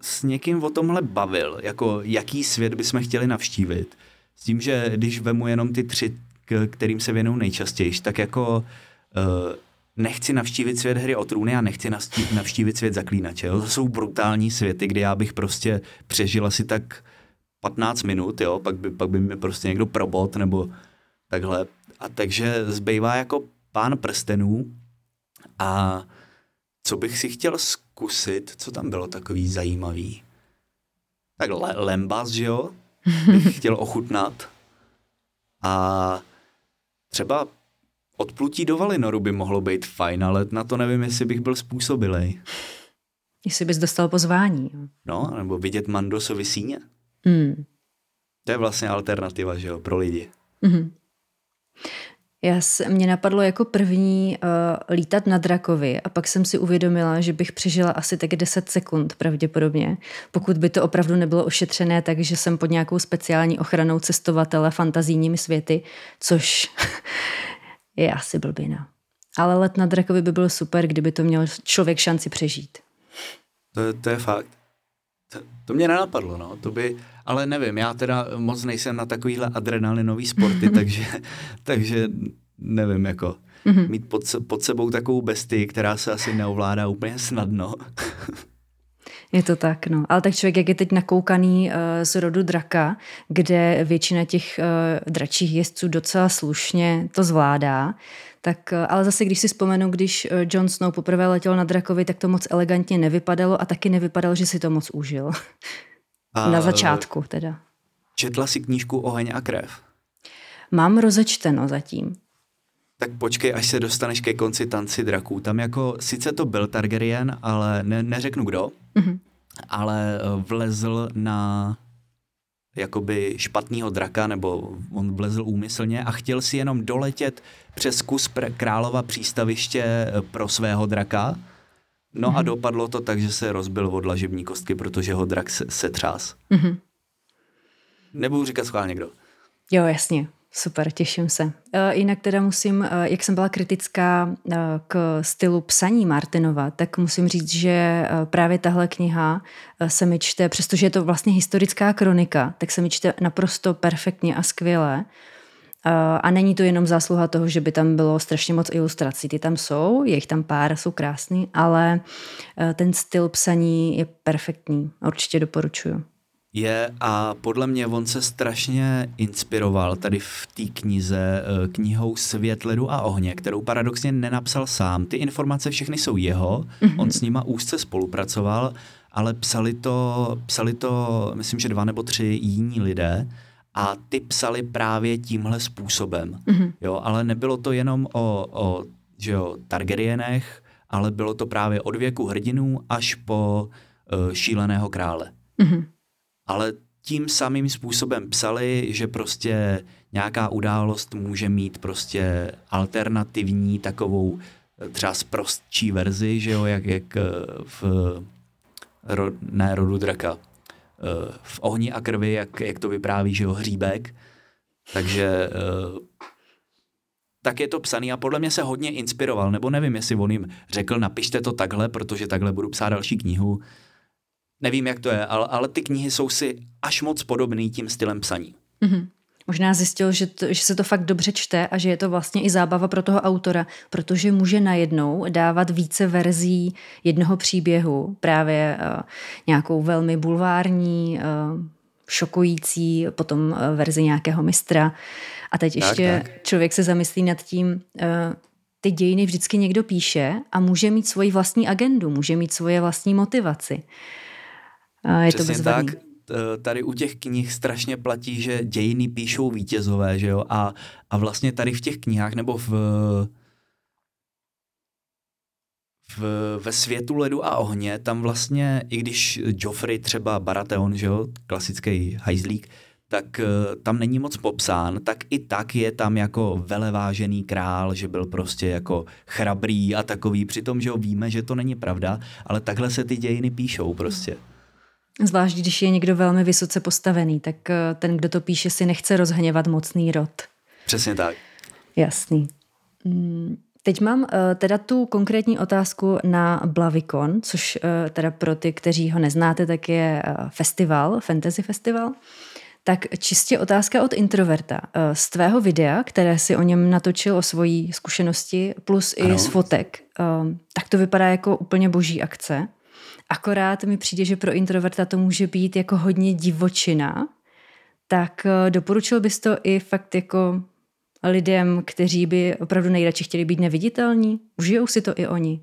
s někým o tomhle bavil, jako jaký svět bychom chtěli navštívit. S tím, že když vemu jenom ty tři, k, kterým se věnují nejčastěji, tak jako uh, nechci navštívit svět hry o trůny a nechci navštívit svět zaklínače. Jo? To jsou brutální světy, kdy já bych prostě přežil asi tak 15 minut, jo? Pak, by, pak by mě prostě někdo probot nebo takhle. A takže zbývá jako pán prstenů a co bych si chtěl zkusit, co tam bylo takový zajímavý? Tak le- lembas, že jo? Bych (laughs) chtěl ochutnat. A třeba Odplutí do Valinoru by mohlo být fajn, ale na to nevím, jestli bych byl způsobilej. Jestli bys dostal pozvání. No, nebo vidět Mandosovy síně. Mm. To je vlastně alternativa, že jo, pro lidi. Mm-hmm. Já se, mě napadlo jako první uh, lítat na drakovi a pak jsem si uvědomila, že bych přežila asi tak 10 sekund pravděpodobně, pokud by to opravdu nebylo ošetřené tak, že jsem pod nějakou speciální ochranou cestovatele fantazijními světy, což (laughs) je asi blbina. Ale let na drakovi by byl super, kdyby to měl člověk šanci přežít. To, to je fakt. To, to mě nenapadlo, no. To by, ale nevím, já teda moc nejsem na takovýhle adrenalinový sporty, takže, takže nevím, jako mm-hmm. mít pod, pod sebou takovou bestii, která se asi neovládá úplně snadno. Je to tak, no. Ale tak člověk, jak je teď nakoukaný uh, z rodu draka, kde většina těch uh, dračích jezdců docela slušně to zvládá, tak, uh, ale zase, když si vzpomenu, když uh, Jon Snow poprvé letěl na drakovi, tak to moc elegantně nevypadalo a taky nevypadalo, že si to moc užil. A, na začátku teda. Četla si knížku Oheň a krev? Mám rozečteno zatím. Tak počkej, až se dostaneš ke konci tanci draků. Tam jako, sice to byl Targaryen, ale ne, neřeknu kdo, mm-hmm. ale eh, vlezl na jakoby špatného draka, nebo on vlezl úmyslně a chtěl si jenom doletět přes kus králova přístaviště eh, pro svého draka, No mm-hmm. a dopadlo to tak, že se rozbil od lažební kostky, protože ho drak se, se třás. Mm-hmm. Nebudu říkat schválně kdo. Jo, jasně. Super, těším se. Uh, jinak teda musím, uh, jak jsem byla kritická uh, k stylu psaní Martinova, tak musím říct, že uh, právě tahle kniha uh, se mi čte, přestože je to vlastně historická kronika, tak se mi čte naprosto perfektně a skvěle. A není to jenom zásluha toho, že by tam bylo strašně moc ilustrací. Ty tam jsou, je jich tam pár, jsou krásný, ale uh, ten styl psaní je perfektní. Určitě doporučuju je a podle mě on se strašně inspiroval tady v té knize eh, knihou Svět ledu a ohně, kterou paradoxně nenapsal sám. Ty informace všechny jsou jeho, mm-hmm. on s nima úzce spolupracoval, ale psali to, psali to, myslím, že dva nebo tři jiní lidé a ty psali právě tímhle způsobem. Mm-hmm. Jo, ale nebylo to jenom o, o že jo, Targaryenech, ale bylo to právě od věku hrdinů až po uh, šíleného krále. Mm-hmm ale tím samým způsobem psali, že prostě nějaká událost může mít prostě alternativní takovou eh, třeba prostší verzi, že jo, jak, jak eh, v ro, ne rodu draka, v ohni a krvi, jak, jak to vypráví, že jo, hříbek. Takže tak je to psaný a podle mě se hodně inspiroval, nebo nevím, jestli on jim řekl, napište to takhle, protože takhle budu psát další knihu, Nevím, jak to je, ale, ale ty knihy jsou si až moc podobný tím stylem psaní. Mm-hmm. Možná zjistil, že, to, že se to fakt dobře čte a že je to vlastně i zábava pro toho autora, protože může najednou dávat více verzí jednoho příběhu, právě uh, nějakou velmi bulvární, uh, šokující, potom uh, verzi nějakého mistra. A teď tak, ještě tak. člověk se zamyslí nad tím, uh, ty dějiny vždycky někdo píše a může mít svoji vlastní agendu, může mít svoje vlastní motivaci. Je Přesně to tak. Tady u těch knih strašně platí, že dějiny píšou vítězové, že jo? A, a vlastně tady v těch knihách nebo v, v, ve světu ledu a ohně, tam vlastně, i když Joffrey třeba Baratheon, že jo, klasický hajzlík, tak eh, tam není moc popsán, tak i tak je tam jako velevážený král, že byl prostě jako chrabrý a takový, přitom, že ho víme, že to není pravda, ale takhle se ty dějiny píšou prostě. Zvlášť, když je někdo velmi vysoce postavený, tak eh, ten, kdo to píše, si nechce rozhněvat mocný rod. Přesně tak. Jasný. Mm, teď mám eh, teda tu konkrétní otázku na Blavikon, což eh, teda pro ty, kteří ho neznáte, tak je festival, fantasy festival. Tak čistě otázka od introverta. Z tvého videa, které si o něm natočil o svojí zkušenosti, plus i ano. z fotek, tak to vypadá jako úplně boží akce. Akorát mi přijde, že pro introverta to může být jako hodně divočina, tak eh, doporučil bys to i fakt jako lidem, kteří by opravdu nejradši chtěli být neviditelní? Užijou si to i oni?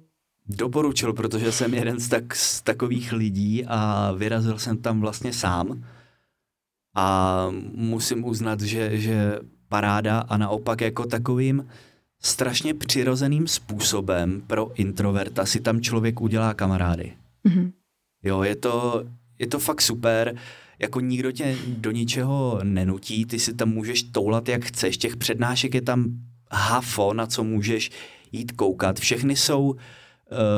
Doporučil, protože jsem jeden z, tak, z takových lidí a vyrazil jsem tam vlastně sám. A musím uznat, že, že paráda a naopak jako takovým strašně přirozeným způsobem pro introverta si tam člověk udělá kamarády. Mm-hmm. Jo, je to, je to fakt super, jako nikdo tě do ničeho nenutí, ty si tam můžeš toulat jak chceš, těch přednášek je tam hafo, na co můžeš jít koukat. Všechny jsou uh,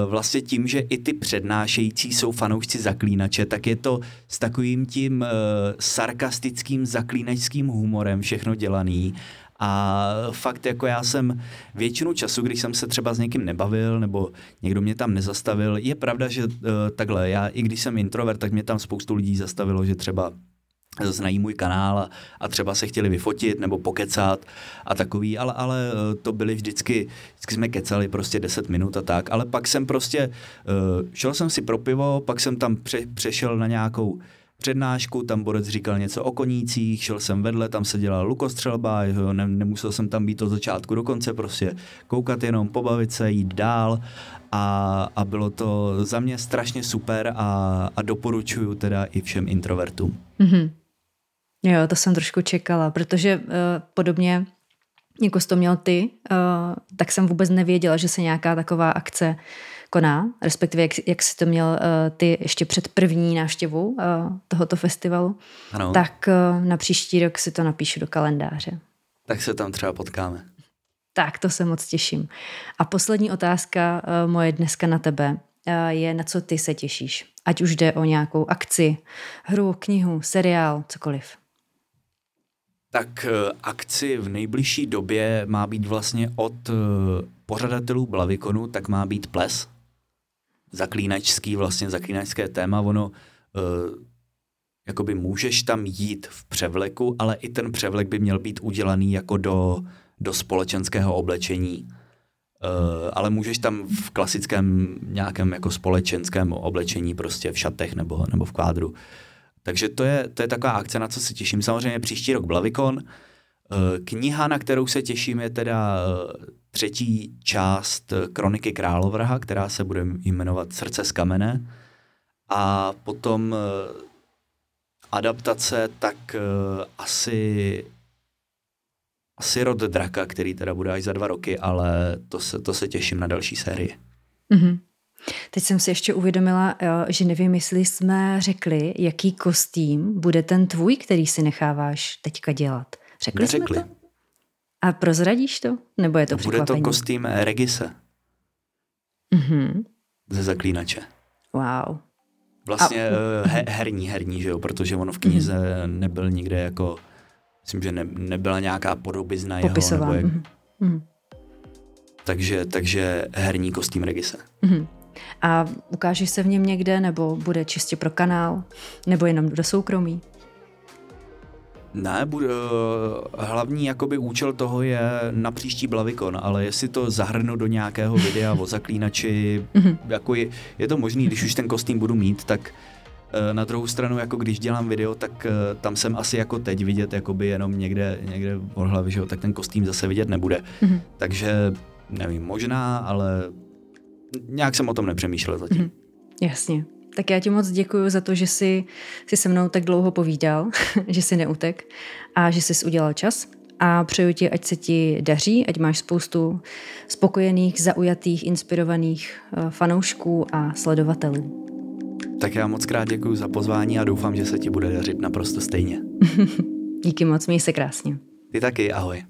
vlastně tím, že i ty přednášející jsou fanoušci zaklínače, tak je to s takovým tím uh, sarkastickým zaklínačským humorem všechno dělaný a fakt jako já jsem většinu času, když jsem se třeba s někým nebavil nebo někdo mě tam nezastavil, je pravda, že uh, takhle, já i když jsem introvert, tak mě tam spoustu lidí zastavilo, že třeba znají můj kanál a, a třeba se chtěli vyfotit nebo pokecat a takový, ale, ale eh, to byly vždycky, vždycky jsme kecali prostě 10 minut a tak, ale pak jsem prostě, uh, šel jsem si pro pivo, pak jsem tam pře, přešel na nějakou přednášku, tam borec říkal něco o konících, šel jsem vedle, tam se dělala lukostřelba, jo, ne, nemusel jsem tam být od začátku do konce, prostě koukat jenom, pobavit se, jít dál a, a bylo to za mě strašně super a, a doporučuju teda i všem introvertům. Mm-hmm. Jo, to jsem trošku čekala, protože uh, podobně jako jsi to měl ty, uh, tak jsem vůbec nevěděla, že se nějaká taková akce koná, respektive jak, jak jsi to měl uh, ty ještě před první návštěvou uh, tohoto festivalu, ano. tak uh, na příští rok si to napíšu do kalendáře. Tak se tam třeba potkáme. Tak, to se moc těším. A poslední otázka uh, moje dneska na tebe. je, na co ty se těšíš. Ať už jde o nějakou akci, hru, knihu, seriál, cokoliv. Tak akci v nejbližší době má být vlastně od pořadatelů Blavikonu, tak má být ples. Zaklínačský, vlastně zaklínačské téma. Ono jakoby můžeš tam jít v převleku, ale i ten převlek by měl být udělaný jako do, do společenského oblečení. Uh, ale můžeš tam v klasickém nějakém jako společenském oblečení, prostě v šatech nebo, nebo v kvádru. Takže to je, to je taková akce, na co se těším. Samozřejmě příští rok Blavikon. Uh, kniha, na kterou se těším, je teda uh, třetí část Kroniky Královrha, která se bude jmenovat Srdce z kamene. A potom adaptace, tak asi asi Rod Draka, který teda bude až za dva roky, ale to se, to se těším na další sérii. Mm-hmm. Teď jsem si ještě uvědomila, že nevím, jestli jsme řekli, jaký kostým bude ten tvůj, který si necháváš teďka dělat. Řekli Neřekli. jsme to? A prozradíš to? Nebo je to Bude překvapení? to kostým Regise. Mm-hmm. Ze Zaklínače. Wow. Vlastně a... Eh, he, herní, herní, že jo, protože ono v knize mm. nebyl nikde jako, myslím, že ne, nebyla nějaká podobizna jeho. Nebo jak, mm. takže, takže herní kostým Regise. Mm. A ukážeš se v něm někde, nebo bude čistě pro kanál, nebo jenom do soukromí? Ne, bude, hlavní jakoby účel toho je na příští Blavikon, ale jestli to zahrnu do nějakého videa o zaklínači, (laughs) mhm. jako je, je to možný, když už ten kostým budu mít, tak eh, na druhou stranu, jako když dělám video, tak eh, tam jsem asi jako teď vidět jakoby jenom někde, někde od hlavy, že jo, tak ten kostým zase vidět nebude. Mm-hmm. Takže nevím, možná, ale nějak jsem o tom nepřemýšlel zatím. Mm-hmm. Jasně. Tak já ti moc děkuji za to, že jsi, jsi se mnou tak dlouho povídal, (laughs) že jsi neutek a že jsi udělal čas. A přeju ti, ať se ti daří, ať máš spoustu spokojených, zaujatých, inspirovaných eh, fanoušků a sledovatelů. Tak já moc krát děkuji za pozvání a doufám, že se ti bude dařit naprosto stejně. (laughs) Díky moc, měj se krásně. Ty taky, ahoj.